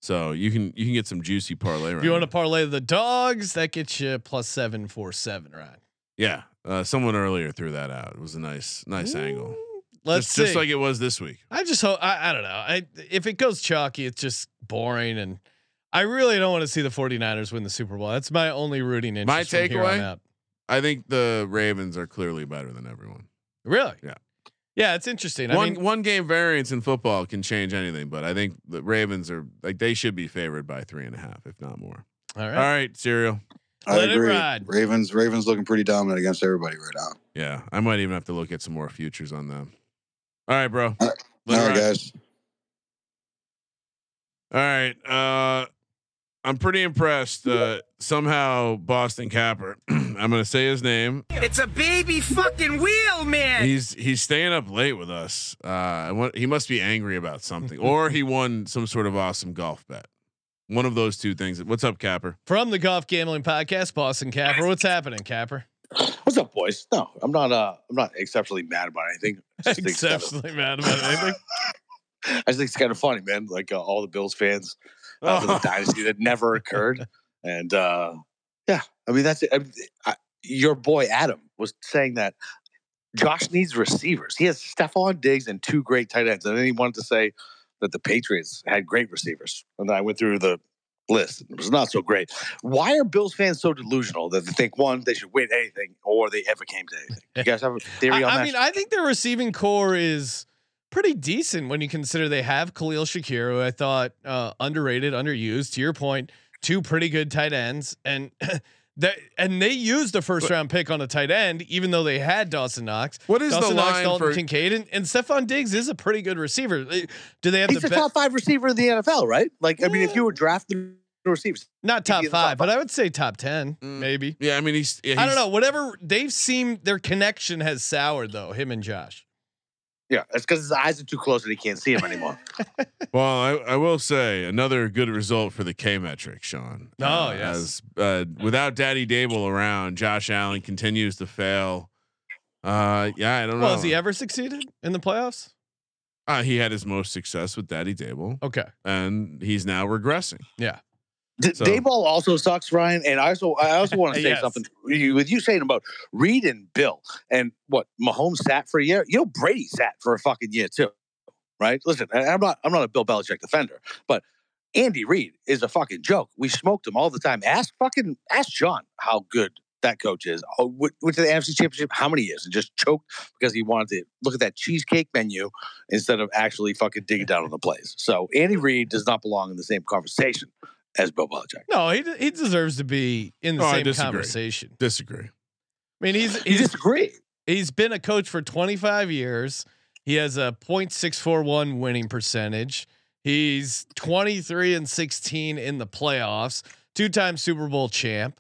So you can you can get some juicy parlay. if you want to parlay the dogs, that gets you plus 747, right? yeah. Uh, someone earlier threw that out. It was a nice nice angle. Let's just, see. just like it was this week. I just hope I, I don't know. I if it goes chalky, it's just boring and I really don't want to see the 49ers win the Super Bowl. That's my only rooting interest. My from here on takeaway? Out. I think the Ravens are clearly better than everyone. Really? Yeah. Yeah, it's interesting. I one mean, one game variance in football can change anything, but I think the Ravens are like they should be favored by three and a half, if not more. all right. All right, cereal. I Let it agree. ride. Ravens, Ravens looking pretty dominant against everybody right now. Yeah, I might even have to look at some more futures on them. All right, bro. All right, All right guys. All right. Uh, I'm pretty impressed. Uh, somehow Boston Capper. I'm gonna say his name. It's a baby fucking wheel, man. He's he's staying up late with us. Uh, he must be angry about something, or he won some sort of awesome golf bet. One of those two things. What's up, Capper? From the Golf Gambling Podcast, Boston Capper. What's happening, Capper? What's up, boys? No, I'm not. Uh, I'm not exceptionally mad about anything. I just think it's kind of- Exceptionally mad about anything. I just think it's kind of funny, man. Like uh, all the Bills fans uh, for the dynasty that never occurred, and uh, yeah, I mean that's it. I, I, your boy Adam was saying that Josh needs receivers. He has Stefon Diggs and two great tight ends, and then he wanted to say that the Patriots had great receivers, and then I went through the list. It was not so great. Why are Bills fans so delusional that they think one they should win anything or they ever came to anything? You guys have a theory on I that? I mean, I think their receiving core is pretty decent when you consider they have Khalil Shakir, who I thought uh, underrated, underused. To your point, two pretty good tight ends, and that and they used the first round pick on a tight end, even though they had Dawson Knox. What is the Knox, line Dalton for- Kincaid, and, and Stefon Diggs is a pretty good receiver. Do they have He's the the be- top five receiver in the NFL, right? Like, I mean, if you were drafting receivers, not top he'd be in the top five, but I would say top ten, maybe. Yeah, I mean he's. Yeah, I don't know. Whatever they've seen, their connection has soured though. Him and Josh. Yeah, it's because his eyes are too close and he can't see him anymore. Well, I, I will say another good result for the K metric, Sean. Oh, Uh, yes. As, uh, without Daddy Daboll around, Josh Allen continues to fail. Uh, yeah, I don't know. Well, has he ever succeeded in the playoffs? Uh, he had his most success with Daddy Daboll, Okay. and he's now regressing. Yeah. D- So- Daboll also sucks, Ryan. And I also, I also want to say Yes. something with you saying about Reid and Bill and what Mahomes sat for a year. You know, Brady sat for a fucking year too, right? Listen, I'm not, I'm not a Bill Belichick defender, but Andy Reid is a fucking joke. We smoked him all the time. Ask fucking, ask John how good that coach is. Oh, went, went to the NFC Championship how many years and just choked because he wanted to look at that cheesecake menu instead of actually fucking digging down on the plays. So Andy Reid does not belong in the same conversation as Bill Belichick. No, he he deserves to be in the Oh, same disagree. conversation. Disagree. I mean, he's You he's disagree? he's been a coach for 25 years. He has a .641 winning percentage. He's 23 and 16 in the playoffs. Two-time Super Bowl champ.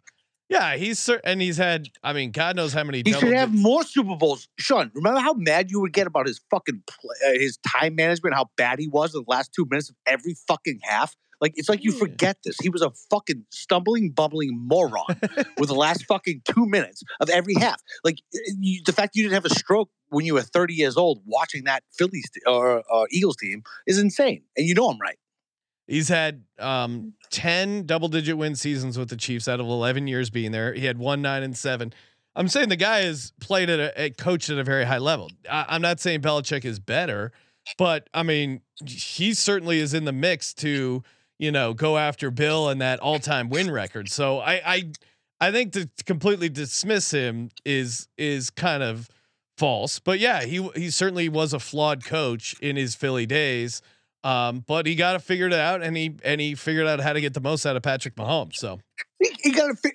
Yeah, he's and he's had. I mean, God knows how many. He should have di- more Super Bowls. Sean, remember how mad you would get about his fucking play, uh, his time management, how bad he was in the last two minutes of every fucking half? Like it's like you forget this. He was a fucking stumbling, bumbling moron with the last fucking two minutes of every half. Like you, the fact you didn't have a stroke when you were 30 years old watching that Phillies t- or uh, Eagles team is insane. And you know I'm right. He's had um, 10 double digit win seasons with the Chiefs out of 11 years being there. He had one, nine, and seven. I'm saying the guy has played at a, at coached at a very high level. I, I'm not saying Belichick is better, but I mean, he certainly is in the mix to you know go after Bill and that all time win record. So I I I think to completely dismiss him is is kind of false. But yeah, he he certainly was a flawed coach in his Philly days. Um, but he got to figure it out, and he and he figured out how to get the most out of Patrick Mahomes. So he, he got to.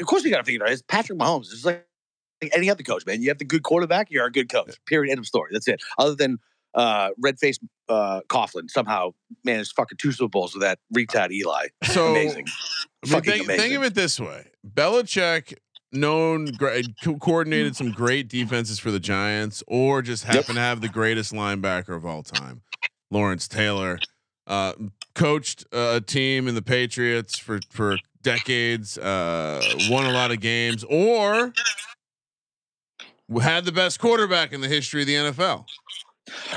Of course, he got to figure it out. It's Patrick Mahomes. It's like, like any other coach, man. You have the good quarterback, you're a good coach. Period. End of story. That's it. Other than uh, red faced uh, Coughlin somehow managed fucking two Super Bowls with that retard Eli. So amazing. I mean, think, think of it this way: Belichick, known great, co- coordinated some great defenses for the Giants, or just happened yep. to have the greatest linebacker of all time, Lawrence Taylor. Uh, coached a team in the Patriots for for decades, uh, won a lot of games, or had the best quarterback in the history of the NFL.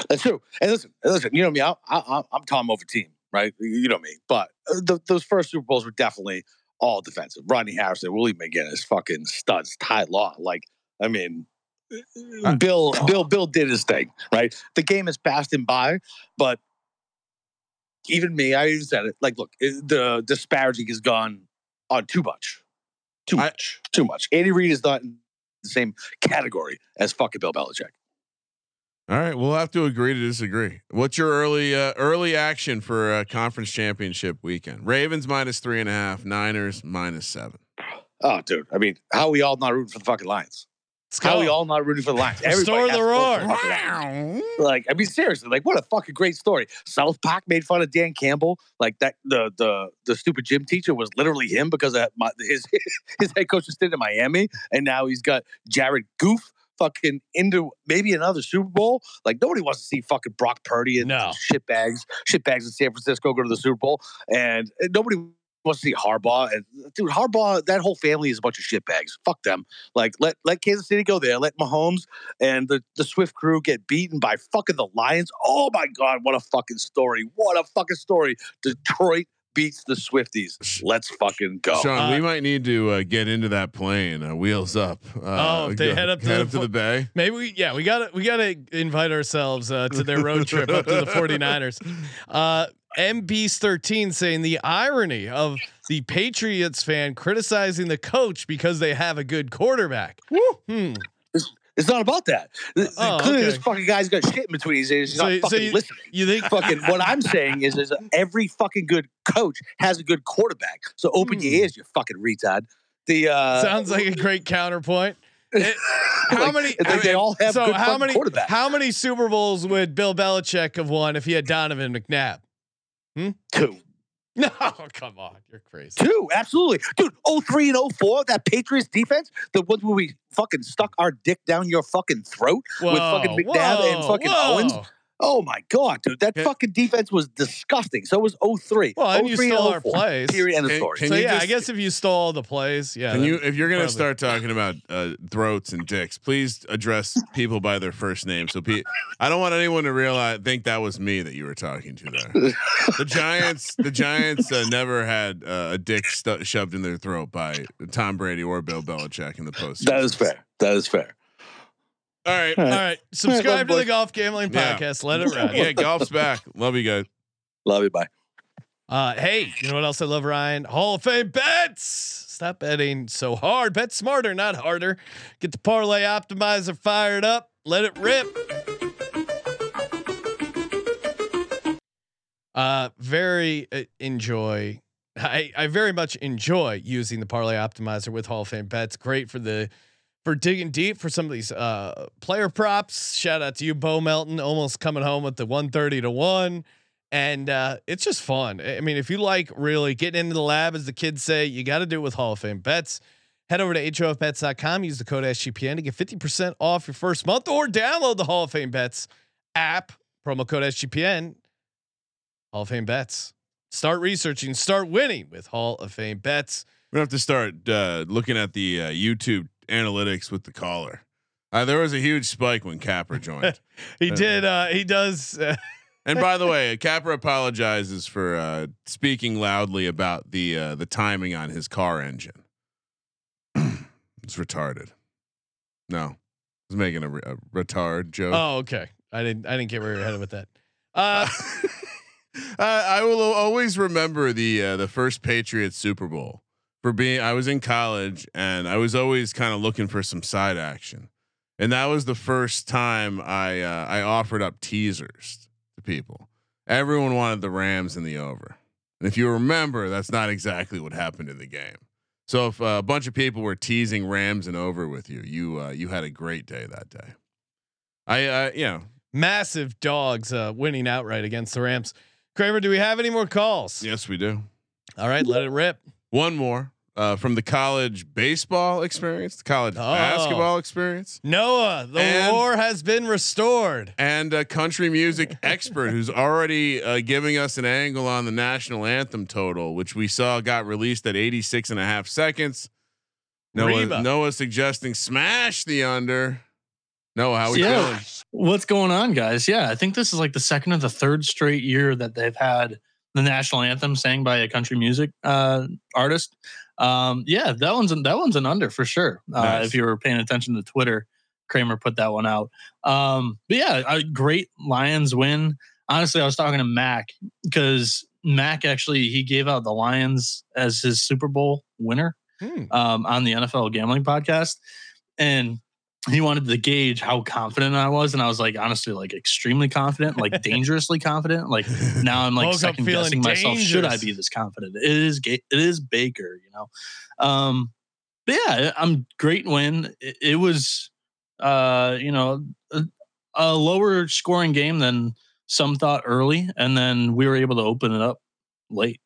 That's true. And listen, listen, you know me, I, I, I'm Tom over team, right? You know me, but uh, the, those first Super Bowls were definitely all defensive. Rodney Harrison, Willie McGinest, fucking studs, Ty Law. Like, I mean, Bill, Bill, Bill did his thing, right? The game has passed him by, but even me, I even said it. Like, look, the disparaging has gone on too much, too much, I, too much. Andy Reid is not in the same category as fucking Bill Belichick. All right, we'll have to agree to disagree. What's your early uh, early action for uh, conference championship weekend? Ravens minus three and a half, Niners minus seven. Oh, dude! I mean, how are we all not rooting for the fucking Lions? How are we all not rooting for the Lions? Restore the roar. like, I mean, seriously, like, what a fucking great story. South Park made fun of Dan Campbell. Like that, the the the stupid gym teacher was literally him because of my, his his head coach was stayed in Miami, and now he's got Jared Goof fucking into maybe another Super Bowl. Like nobody wants to see fucking Brock Purdy and no. shit bags, shit bags in San Francisco go to the Super Bowl, and, and nobody wants to see Harbaugh. And dude, Harbaugh, that whole family is a bunch of shit bags. Fuck them. Like let let Kansas City go there. Let Mahomes and the the Swift crew get beaten by fucking the Lions. Oh my god, what a fucking story! What a fucking story! Detroit beats the Swifties. Let's fucking go. Sean, uh, we might need to uh, get into that plane. Uh, wheels up. Uh, oh, they go, head up to, head the, up to the bay. Maybe we, yeah, we got to we got to invite ourselves uh, to their road trip up to the 49ers. Uh, MB's 13 saying the irony of the Patriots fan criticizing the coach because they have a good quarterback. Hmm. It's not about that. Oh, Clearly, okay. this fucking guy's got shit in between his ears. He's so, not fucking so you, listening. You think fucking what I'm saying is, is every fucking good coach has a good quarterback. So open your hmm. ears, you fucking retard. The uh, sounds like a great counterpoint. It, how like, many? They, they, all have so how many? Quarterbacks. How many Super Bowls would Bill Belichick have won if he had Donovan McNabb? Hmm? Two. No, come on, you're crazy. Two, absolutely, dude. 03 and 04, that Patriots defense, the ones where we fucking stuck our dick down your fucking throat whoa, with fucking McNabb whoa, and fucking whoa. Owens. Oh my god, dude, that yeah. fucking defense was disgusting. So it was 03. Well, and 03 you stole and our plays. Period. End of story. so yeah, just, I guess if you stole all the plays, yeah. Can you, if you're gonna probably. start talking about uh, throats and dicks, please address people by their first name. So pe- I don't want anyone to realize think that was me that you were talking to there. the Giants, the Giants uh, never had uh, a dick stu- shoved in their throat by Tom Brady or Bill Belichick in the post. That is fair. That is fair. All right. All right. Subscribe to the Golf Gambling Podcast. Yeah. Let it ride. yeah, golf's back. Love you guys. Love you. Bye. Uh, hey, you know what else I love, Ryan? Hall of Fame bets. Stop betting so hard. Bet smarter, not harder. Get the parlay optimizer fired up. Let it rip. Uh, very uh, enjoy. I I very much enjoy using the parlay optimizer with Hall of Fame bets. Great for the for digging deep for some of these uh, player props. Shout out to you, Bo Melton, almost coming home with the 130 to one. And uh, it's just fun. I mean, if you like really getting into the lab, as the kids say, you got to do it with Hall of Fame bets. Head over to HOFBets.com, use the code SGPN to get 50% off your first month or download the Hall of Fame Bets app, promo code SGPN. Hall of Fame Bets. Start researching, start winning with Hall of Fame Bets. We have to start uh, looking at the uh, YouTube analytics with the caller. Uh, there was a huge spike when Capper joined. he uh, did. Uh, he does. Uh, and by the way, Capper apologizes for uh, speaking loudly about the uh, the timing on his car engine. it's retarded. No, he's making a, a retard joke. Oh, okay. I didn't. I didn't get where you're headed with that. Uh, I, I will always remember the uh, the first Patriots Super Bowl for being. I was in college and I was always kind of looking for some side action, and that was the first time I uh, I offered up teasers to people. Everyone wanted the Rams in the over, and if you remember, that's not exactly what happened in the game. So if uh, a bunch of people were teasing Rams and over with you, you uh, you had a great day that day. I uh, you know massive dogs uh, winning outright against the Rams. Kramer, do we have any more calls? Yes, we do. All right, let it rip. One more uh, from the college baseball experience, the college Oh. basketball experience, Noah, the And- war has been restored. and a country music expert who's already uh, giving us an angle on the national anthem total, which we saw got released at 86 and a half seconds. Noah, Reba. Noah suggesting smash the under. Noah, how we Yeah. feeling? What's going on, guys? Yeah, I think this is like the second or the third straight year that they've had the national anthem sang by a country music uh, artist. Um, yeah, that one's that one's an under for sure. Uh, Nice. If you were paying attention to Twitter, Kramer put that one out. Um, but yeah, a great Lions win. Honestly, I was talking to Mac because Mac actually he gave out the Lions as his Super Bowl winner Hmm. um, on the NFL gambling podcast, and he wanted to gauge how confident I was, and I was like, honestly, like extremely confident, like dangerously confident. Like now I'm like second guessing myself. Should I be this confident? It is it is Baker, you know. Um, but yeah, I'm great win. It, it was, uh, you know, a, a lower scoring game than some thought early, and then we were able to open it up late.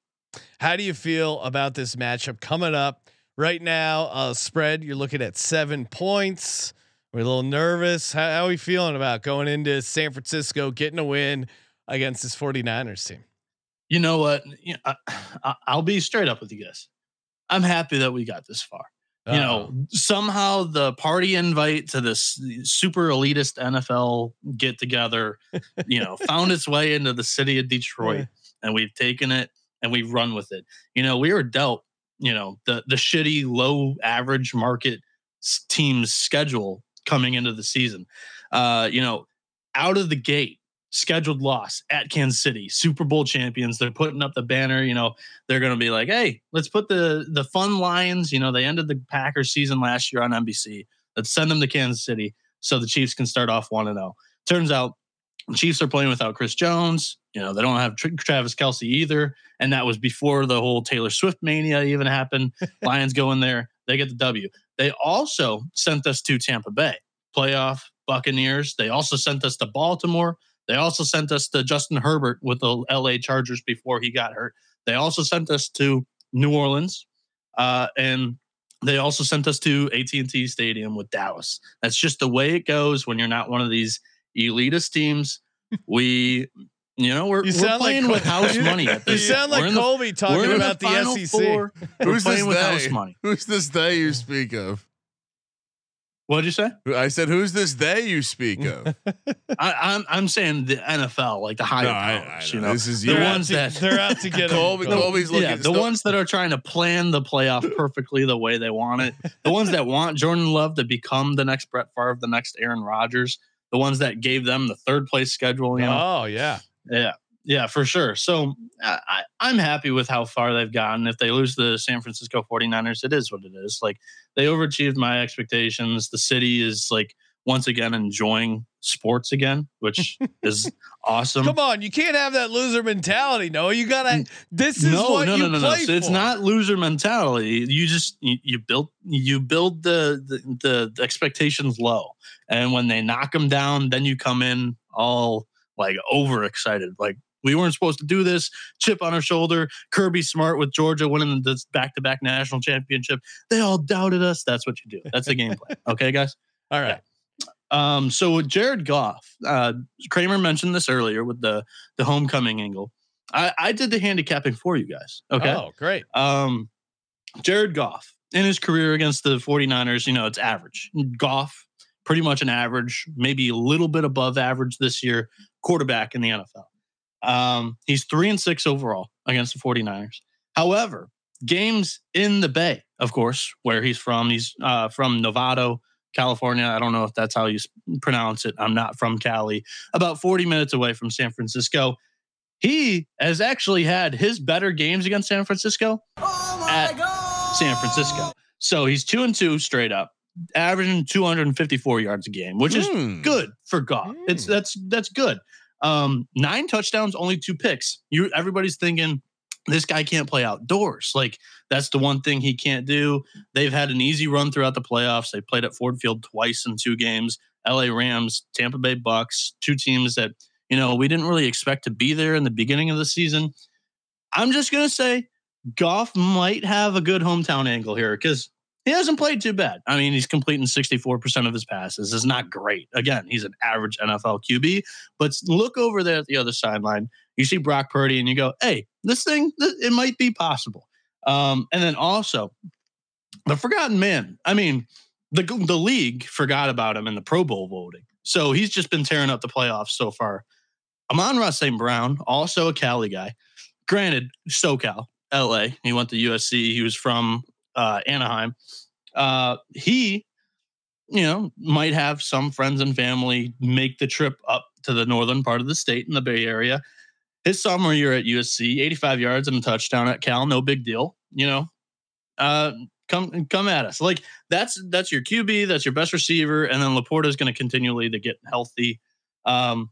How do you feel about this matchup coming up right now? Uh, spread, you're looking at seven points. We're a little nervous. How, how are we feeling about going into San Francisco, getting a win against this 49ers team? you know what? You know, I, I- I'll be straight up with you guys. I'm happy that we got this far. You know, somehow the party invite to this super elitist NFL get together, you know, found its way into the city of Detroit, and we've taken it and we've run with it. You know, we were dealt, you know, the the shitty low average market team's schedule coming into the season. Uh, you know, out of the gate, scheduled loss at Kansas City, Super Bowl champions. They're putting up the banner. You know, they're going to be like, "Hey, let's put the the fun Lions." You know, they ended the Packers season last year on NBC. Let's send them to Kansas City so the Chiefs can start off one and zero. Turns out, Chiefs are playing without Chris Jones. You know, they don't have Tra- Travis Kelce either, and that was before the whole Taylor Swift mania even happened. Lions go in there, they get the W. They also sent us to Tampa Bay playoff Buccaneers. They also sent us to Baltimore. They also sent us to Justin Herbert with the LA Chargers before he got hurt. They also sent us to New Orleans, uh, and they also sent us to AT&T Stadium with Dallas. That's just the way it goes when you're not one of these elitist teams. We, you know, we're, You we're sound like playing Col- with house money. At you this sound like We're the- Colby talking about the Final SEC. Four. Who's this playing with house money. Who's this they you speak of? What'd you say? I said, "Who's this they you speak of?" I, I'm I'm saying the NFL, like the higher No, powers. I you know. know, This is the you. ones They're that they're out to get 'em. Colby, The- Colby's looking. yeah, the still- ones that are trying to plan the playoff perfectly the way they want it. The ones that want Jordan Love to become the next Brett Favre, the next Aaron Rodgers. The ones that gave them the third place schedule. You know, Oh yeah. Yeah, yeah, for sure. So I, I'm happy with how far they've gotten. If they lose the San Francisco 49ers, it is what it is. Like they overachieved my expectations. The city is like once again enjoying sports again, which is awesome. Come on, you can't have that loser mentality. No, you gotta. This is no, what no, you no, no, no. So it's not loser mentality. You just you, you build you build the, the the expectations low, and when they knock them down, then you come in all like overexcited. Like we weren't supposed to do this. Chip on our shoulder. Kirby Smart with Georgia winning this back to back national championship. They all doubted us. That's what you do. That's the game plan. Okay, guys. All right. Um, so with Jared Goff, uh, Kramer mentioned this earlier with the the homecoming angle. I, I did the handicapping for you guys. Okay. Oh, great. Um, Jared Goff in his career against the 49ers, you know, it's average. Goff, pretty much an average, maybe a little bit above average this year, quarterback in the NFL. Um, he's three and six overall against the 49ers. However, games in the Bay, of course, where he's from, he's uh, from Novato, California. I don't know if that's how you pronounce it. I'm not from Cali. About 40 minutes away from San Francisco. He has actually had his better games against San Francisco at San Francisco. So he's two and two straight up, averaging 254 yards a game, which is Hmm. good for Goff. It's that's that's good. Um, nine touchdowns, only two picks. You everybody's thinking this guy can't play outdoors. Like that's the one thing he can't do. They've had an easy run throughout the playoffs. They played at Ford Field twice in two games. LA Rams, Tampa Bay Bucks, two teams that, you know, we didn't really expect to be there in the beginning of the season. I'm just gonna say Goff might have a good hometown angle here because he hasn't played too bad. I mean, he's completing 64% of his passes. Is not great. Again, he's an average NFL QB. But look over there at the other sideline. You see Brock Purdy, and you go, "Hey, this thing, th- it might be possible." Um, and then also the forgotten man. I mean, the the league forgot about him in the Pro Bowl voting, so he's just been tearing up the playoffs so far. Amon-Ra St. Brown, also a Cali guy. Granted, SoCal, LA. He went to USC. He was from uh, Anaheim. Uh, he, you know, might have some friends and family make the trip up to the northern part of the state in the Bay Area. His sophomore year at USC, 85 yards and a touchdown at Cal, no big deal. You know, uh, come come at us. Like that's that's your QB, that's your best receiver, and then LaPorta is going to continually to get healthy. Um,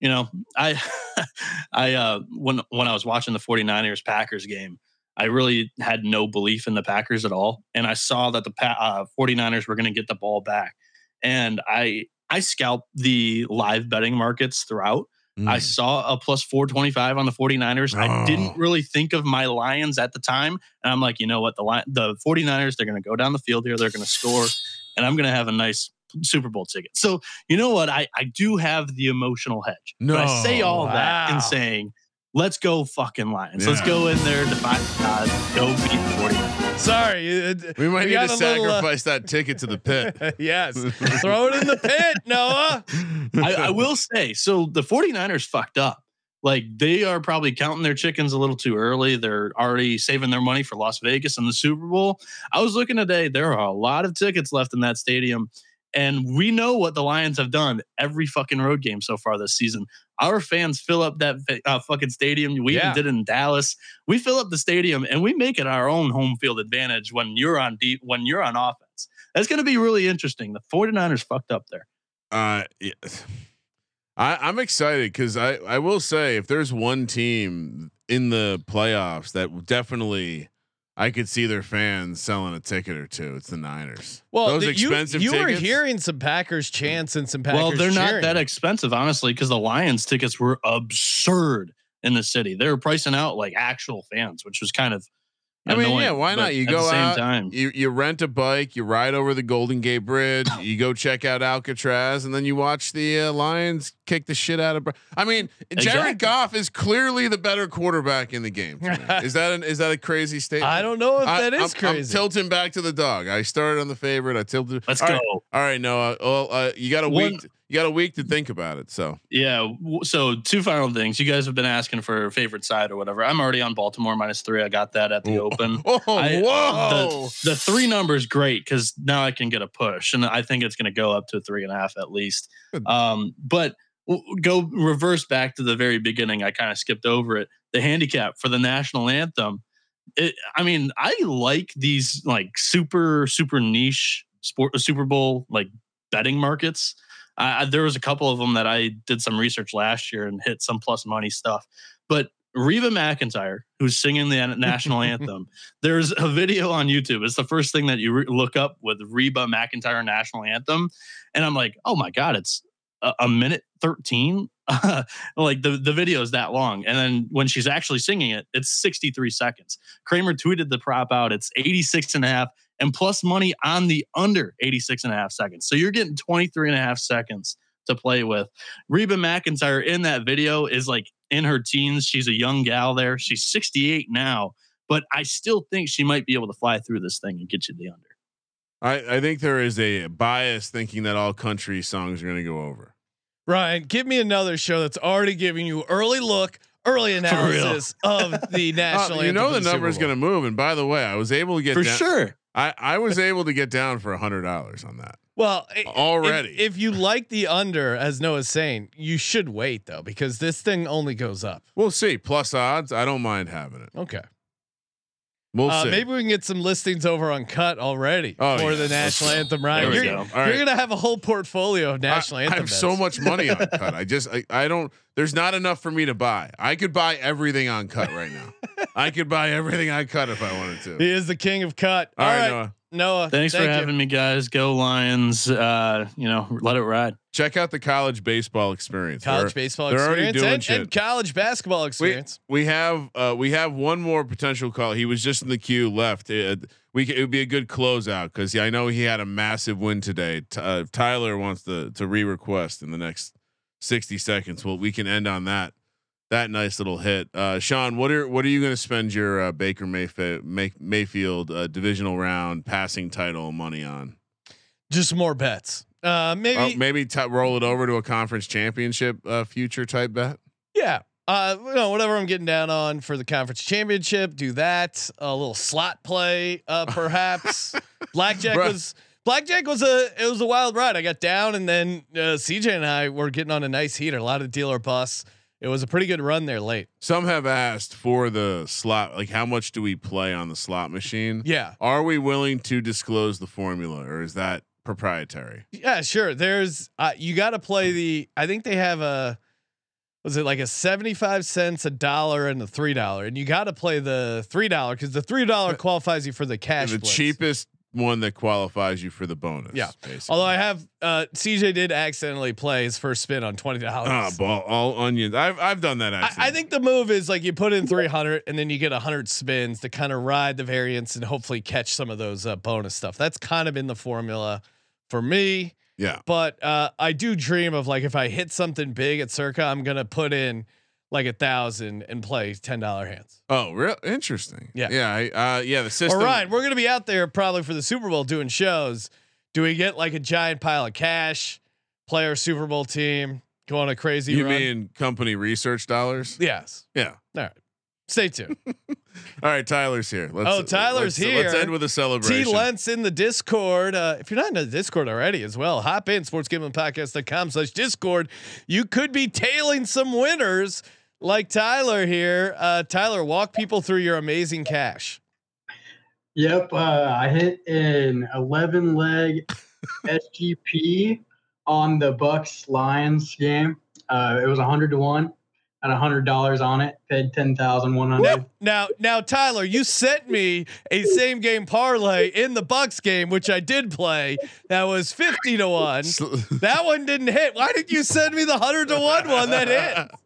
you know, I I uh when when I was watching the 49ers Packers game, I really had no belief in the Packers at all. And I saw that the uh, 49ers were going to get the ball back. And I I scalped the live betting markets throughout. I saw a plus 425 on the 49ers. I Oh. didn't really think of my Lions at the time. And I'm like, you know what? The the 49ers, they're going to go down the field here. They're going to score. And I'm going to have a nice Super Bowl ticket. So, you know what? I, I do have the emotional hedge. but I say No. all that in saying, let's go fucking Lions. Let's go in there, defy the odds, go beat the 49ers. Sorry, We might need to a little, uh, sacrifice that ticket to the pit. yes, throw it in the pit, Noah. I, I will say, so the 49ers fucked up. Like they are probably counting their chickens a little too early. They're already saving their money for Las Vegas and the Super Bowl. I was looking today, there are a lot of tickets left in that stadium. And we know what the Lions have done every fucking road game so far this season. Our fans fill up that uh, fucking stadium. We Yeah. even did it in Dallas. We fill up the stadium and we make it our own home field advantage when you're on deep, when you're on offense. That's going to be really interesting. The 49ers fucked up there. Uh, yeah. I, I'm excited because I, I will say if there's one team in the playoffs that definitely I could see their fans selling a ticket or two, it's the Niners. Well, those the- you- expensive you, were tickets. hearing some Packers chants and some Packers. well, they're not that expensive, honestly, because the Lions tickets were absurd in the city. They were pricing out like actual fans, which was kind of. I mean, yeah, why not? You at go the same out, time. you you rent a bike, you ride over the Golden Gate Bridge, you go check out Alcatraz, and then you watch the uh, Lions kick the shit out of. I mean, Exactly. Jared Goff is clearly the better quarterback in the game. is that an, is that a crazy statement? I don't know if I- that is I'm- I'm tilting back to the dog. I started on the favorite. I tilted. Let's All right. go. All right, Noah. Well, uh, you got a One- week. You got a week to think about it. So Yeah. So two final things. You guys have been asking for favorite side or whatever. I'm already on Baltimore minus three. I got that at the open. Oh, I- whoa! The, the three numbers great because now I can get a push, and I think it's going to go up to three and a half at least. Um, but go reverse back to the very beginning. I kind of skipped over it. The handicap for the national anthem. It, I mean, I like these like super super niche sport Super Bowl like betting markets. I, there was a couple of them that I did some research last year and hit some plus money stuff. But Reba McEntire, who's singing the national anthem, there's a video on YouTube. It's the first thing that you re- look up with Reba McEntire national anthem, and I'm like, oh my god, it's a, a minute thirteen. like the the video is that long, and then when she's actually singing it, it's 63 seconds. Kramer tweeted the prop out. It's 86 and a half and plus money on the under 86 and a half seconds. So you're getting 23 and a half seconds to play with. Reba McEntire in that video is like in her teens. She's a young gal there. She's 68 now, but I still think she might be able to fly through this thing and get you the under. I, I think there is a bias thinking that all country songs are going to go over. Ryan, give me another show that's already giving you early look, early analysis of the national Uh, you know for the number is going to move. And by the way, I was able to get For down- sure. I, I was able to get down for a hundred dollars on that. Well, Already. if, if you like the under, as Noah's saying, you should wait though because this thing only goes up. We'll see. Plus odds. I don't mind having it. Okay. We'll Uh, see. maybe we can get some listings over on KUTT already Oh, for yeah. the national anthem. Ryan, you're, go. All you're right. gonna have a whole portfolio of national I, I anthem. have so much money on KUTT. I just I, I don't. There's not enough for me to buy. I could buy everything on KUTT right now. I could buy everything on KUTT if I wanted to. He is the king of KUTT. All All right, right, Noah. Noah. Thanks thank for you. having me, guys. Go Lions. Uh, you know, let it ride. Check out the college baseball experience. College They're- baseball they're already experience doing and, shit. and college basketball we, experience. we have uh, we have one more potential call. He was just in the queue left. Uh, we it would be a good closeout because yeah, I know he had a massive win today. T- uh, Tyler wants to to re-request in the next sixty seconds. Well, we can end on that that nice little hit. Uh, Sean, what are what are you going to spend your uh, Baker Mayfield May- Mayfield uh, divisional round passing title money on? Just more bets. Uh, maybe. Maybe t- roll it over to a conference championship uh, future type bet. Yeah. Uh, you know, whatever I'm getting down on for the conference championship, do that. A little slot play, uh, perhaps. Blackjack Bruh. was Blackjack was a it was a wild ride. I got down, and then uh, CJ and I were getting on a nice heater. A lot of dealer busts. It was a pretty good run there late. Some have asked for the slot, like how much do we play on the slot machine? Yeah. Are we willing to disclose the formula, or is that proprietary? Yeah, sure. There's uh, you got to play the. I think they have a. Was it like a seventy-five cents, a dollar, and a three dollar? And you got to play the three dollar because the three dollar qualifies you for the cash. the blitz. cheapest one that qualifies you for the bonus. Yeah. basically. Although I have uh CJ did accidentally play his first spin on twenty dollars. Ah, ball, all onions. I've I've done that. I. I think the move is like you put in three hundred and then you get hundred spins to kind of ride the variance and hopefully catch some of those uh, bonus stuff. That's kind of in the formula for me. yeah. But uh, I do dream of like if I hit something big at Circa, I'm gonna put in like a thousand and play ten dollar hands. Oh, real interesting. Yeah. Yeah. I, uh, yeah. The system. All right, we're gonna be out there probably for the Super Bowl doing shows. Do we get like a giant pile of cash? Play our Super Bowl team, go on a crazy You run? mean company research dollars? yes. Yeah. All right. Stay tuned. All right. Tyler's here. Let's, Oh, Tyler's let's, here. Let's end with a celebration. T Lentz in the Discord. Uh, if you're not in the Discord already as well, hop in sportsgamblingpodcast.com slash Discord. You could be tailing some winners like Tyler here. Uh, Tyler, walk people through your amazing cash. Yep, uh, I hit an 11 leg SGP on the Bucks Lions game. Uh, it was 100 to 1 and $100 on it. Paid 10,100. Now, now, now, Tyler, you sent me a same game parlay in the Bucks game, which I did play. That was 50 to 1. That one didn't hit. Why did you send me the 100 to 1 one that hit?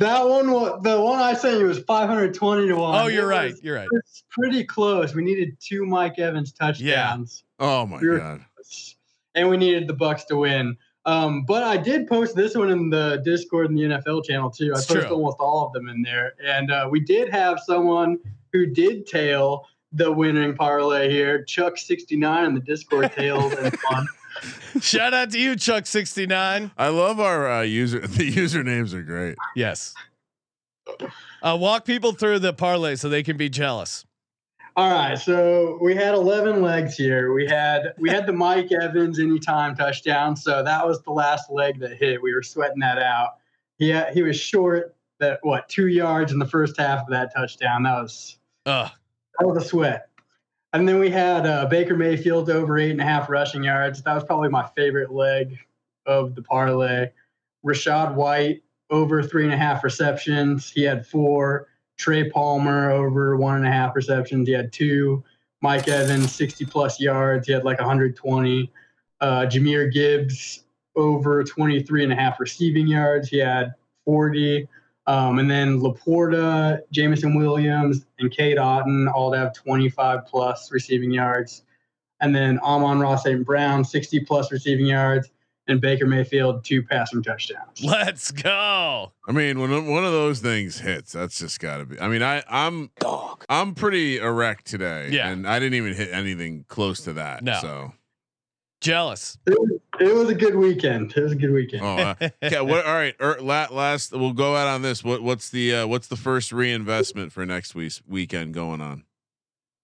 That one, was, the one I sent you was 520 to 1. Oh, you're It right. was- You're right. It's pretty close. We needed two Mike Evans touchdowns. Yeah. Oh my We were- god. and we needed the Bucks to win. Um, but I did post this one in the Discord and the NFL channel too. I It's posted true. almost all of them in there, and uh, we did have someone who did tail the winning parlay here. Chuck sixty nine in the Discord tailed and won. Shout out to you, Chuck69. I love our uh, user. The usernames are great. Yes. Uh, walk people through the parlay so they can be jealous. All right, so we had eleven legs here. We had we had the Mike Evans anytime touchdown, so that was the last leg that hit. We were sweating that out. He had, he was short that what two yards in the first half of that touchdown. That was Ugh. that was a sweat. And then we had uh, Baker Mayfield over eight and a half rushing yards. That was probably my favorite leg of the parlay. Rachaad White over three and a half receptions. He had four. Trey Palmer over one and a half receptions. He had two. Mike Evans, 60 plus yards. He had like 120. Uh, Jahmyr Gibbs over 23 and a half receiving yards. He had 40. Um, and then LaPorta, Jameson Williams, and Cade Otton all to have 25 plus receiving yards. And then Amon-Ra St. Brown, 60 plus receiving yards. And Baker Mayfield, two passing touchdowns. Let's go. I mean, when one of those things hits, that's just got to be. I mean, I I'm dog. I'm pretty erect today, Yeah. and I didn't even hit anything close to that. No. So, Jealous. It was, a good weekend. It was a good weekend. oh, uh, okay. What? All right. Er, la, last, we'll go out on this. What? What's the uh, What's the first reinvestment for next week's weekend going on?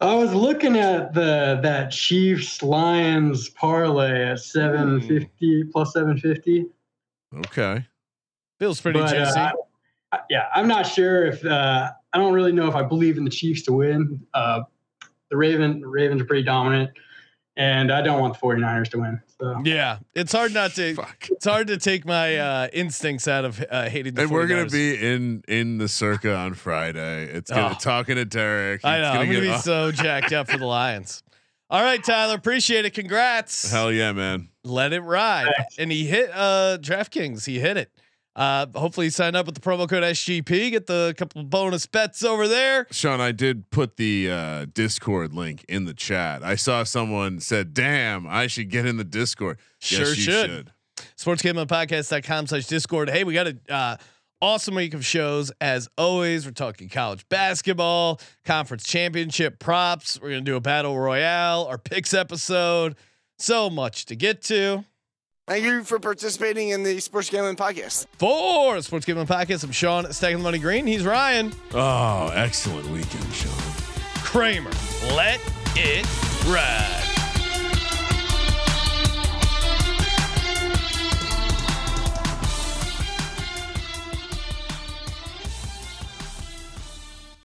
I was looking at the that Chiefs Lions parlay at 750 plus 750. Okay. Feels pretty But, uh, juicy. I- I- yeah, I'm not sure if uh, I don't really know if I believe in the Chiefs to win. Uh, the Raven Ravens are pretty dominant, and I don't want the 49ers to win. So yeah, it's hard not to. It's hard to take my uh, instincts out of uh, hating the. and we're gonna be in in the circa on Friday. It's gonna Oh. talking to Derek. I It's know. I'm gonna get be all- so jacked up for the Lions. All right, Tyler. Appreciate it. Congrats. Hell yeah, man. Let it ride. And he hit uh DraftKings. He hit it. Uh, hopefully, you sign up with the promo code SGP. Get the couple bonus bets over there. Sean, I did put the uh, Discord link in the chat. I saw someone said, "Damn, I should get in the Discord." Sure yes, you should. should. sportsgamblingpodcast.com slash discord hey we got a uh, awesome week of shows as always we're talking college basketball conference championship props we're gonna do a battle royale our picks episode so much to get to Thank you for participating in the Sports Gambling Podcast. for sports gambling podcast i'm sean stacking the money green he's ryan Oh, excellent weekend, Sean. kramer let it ride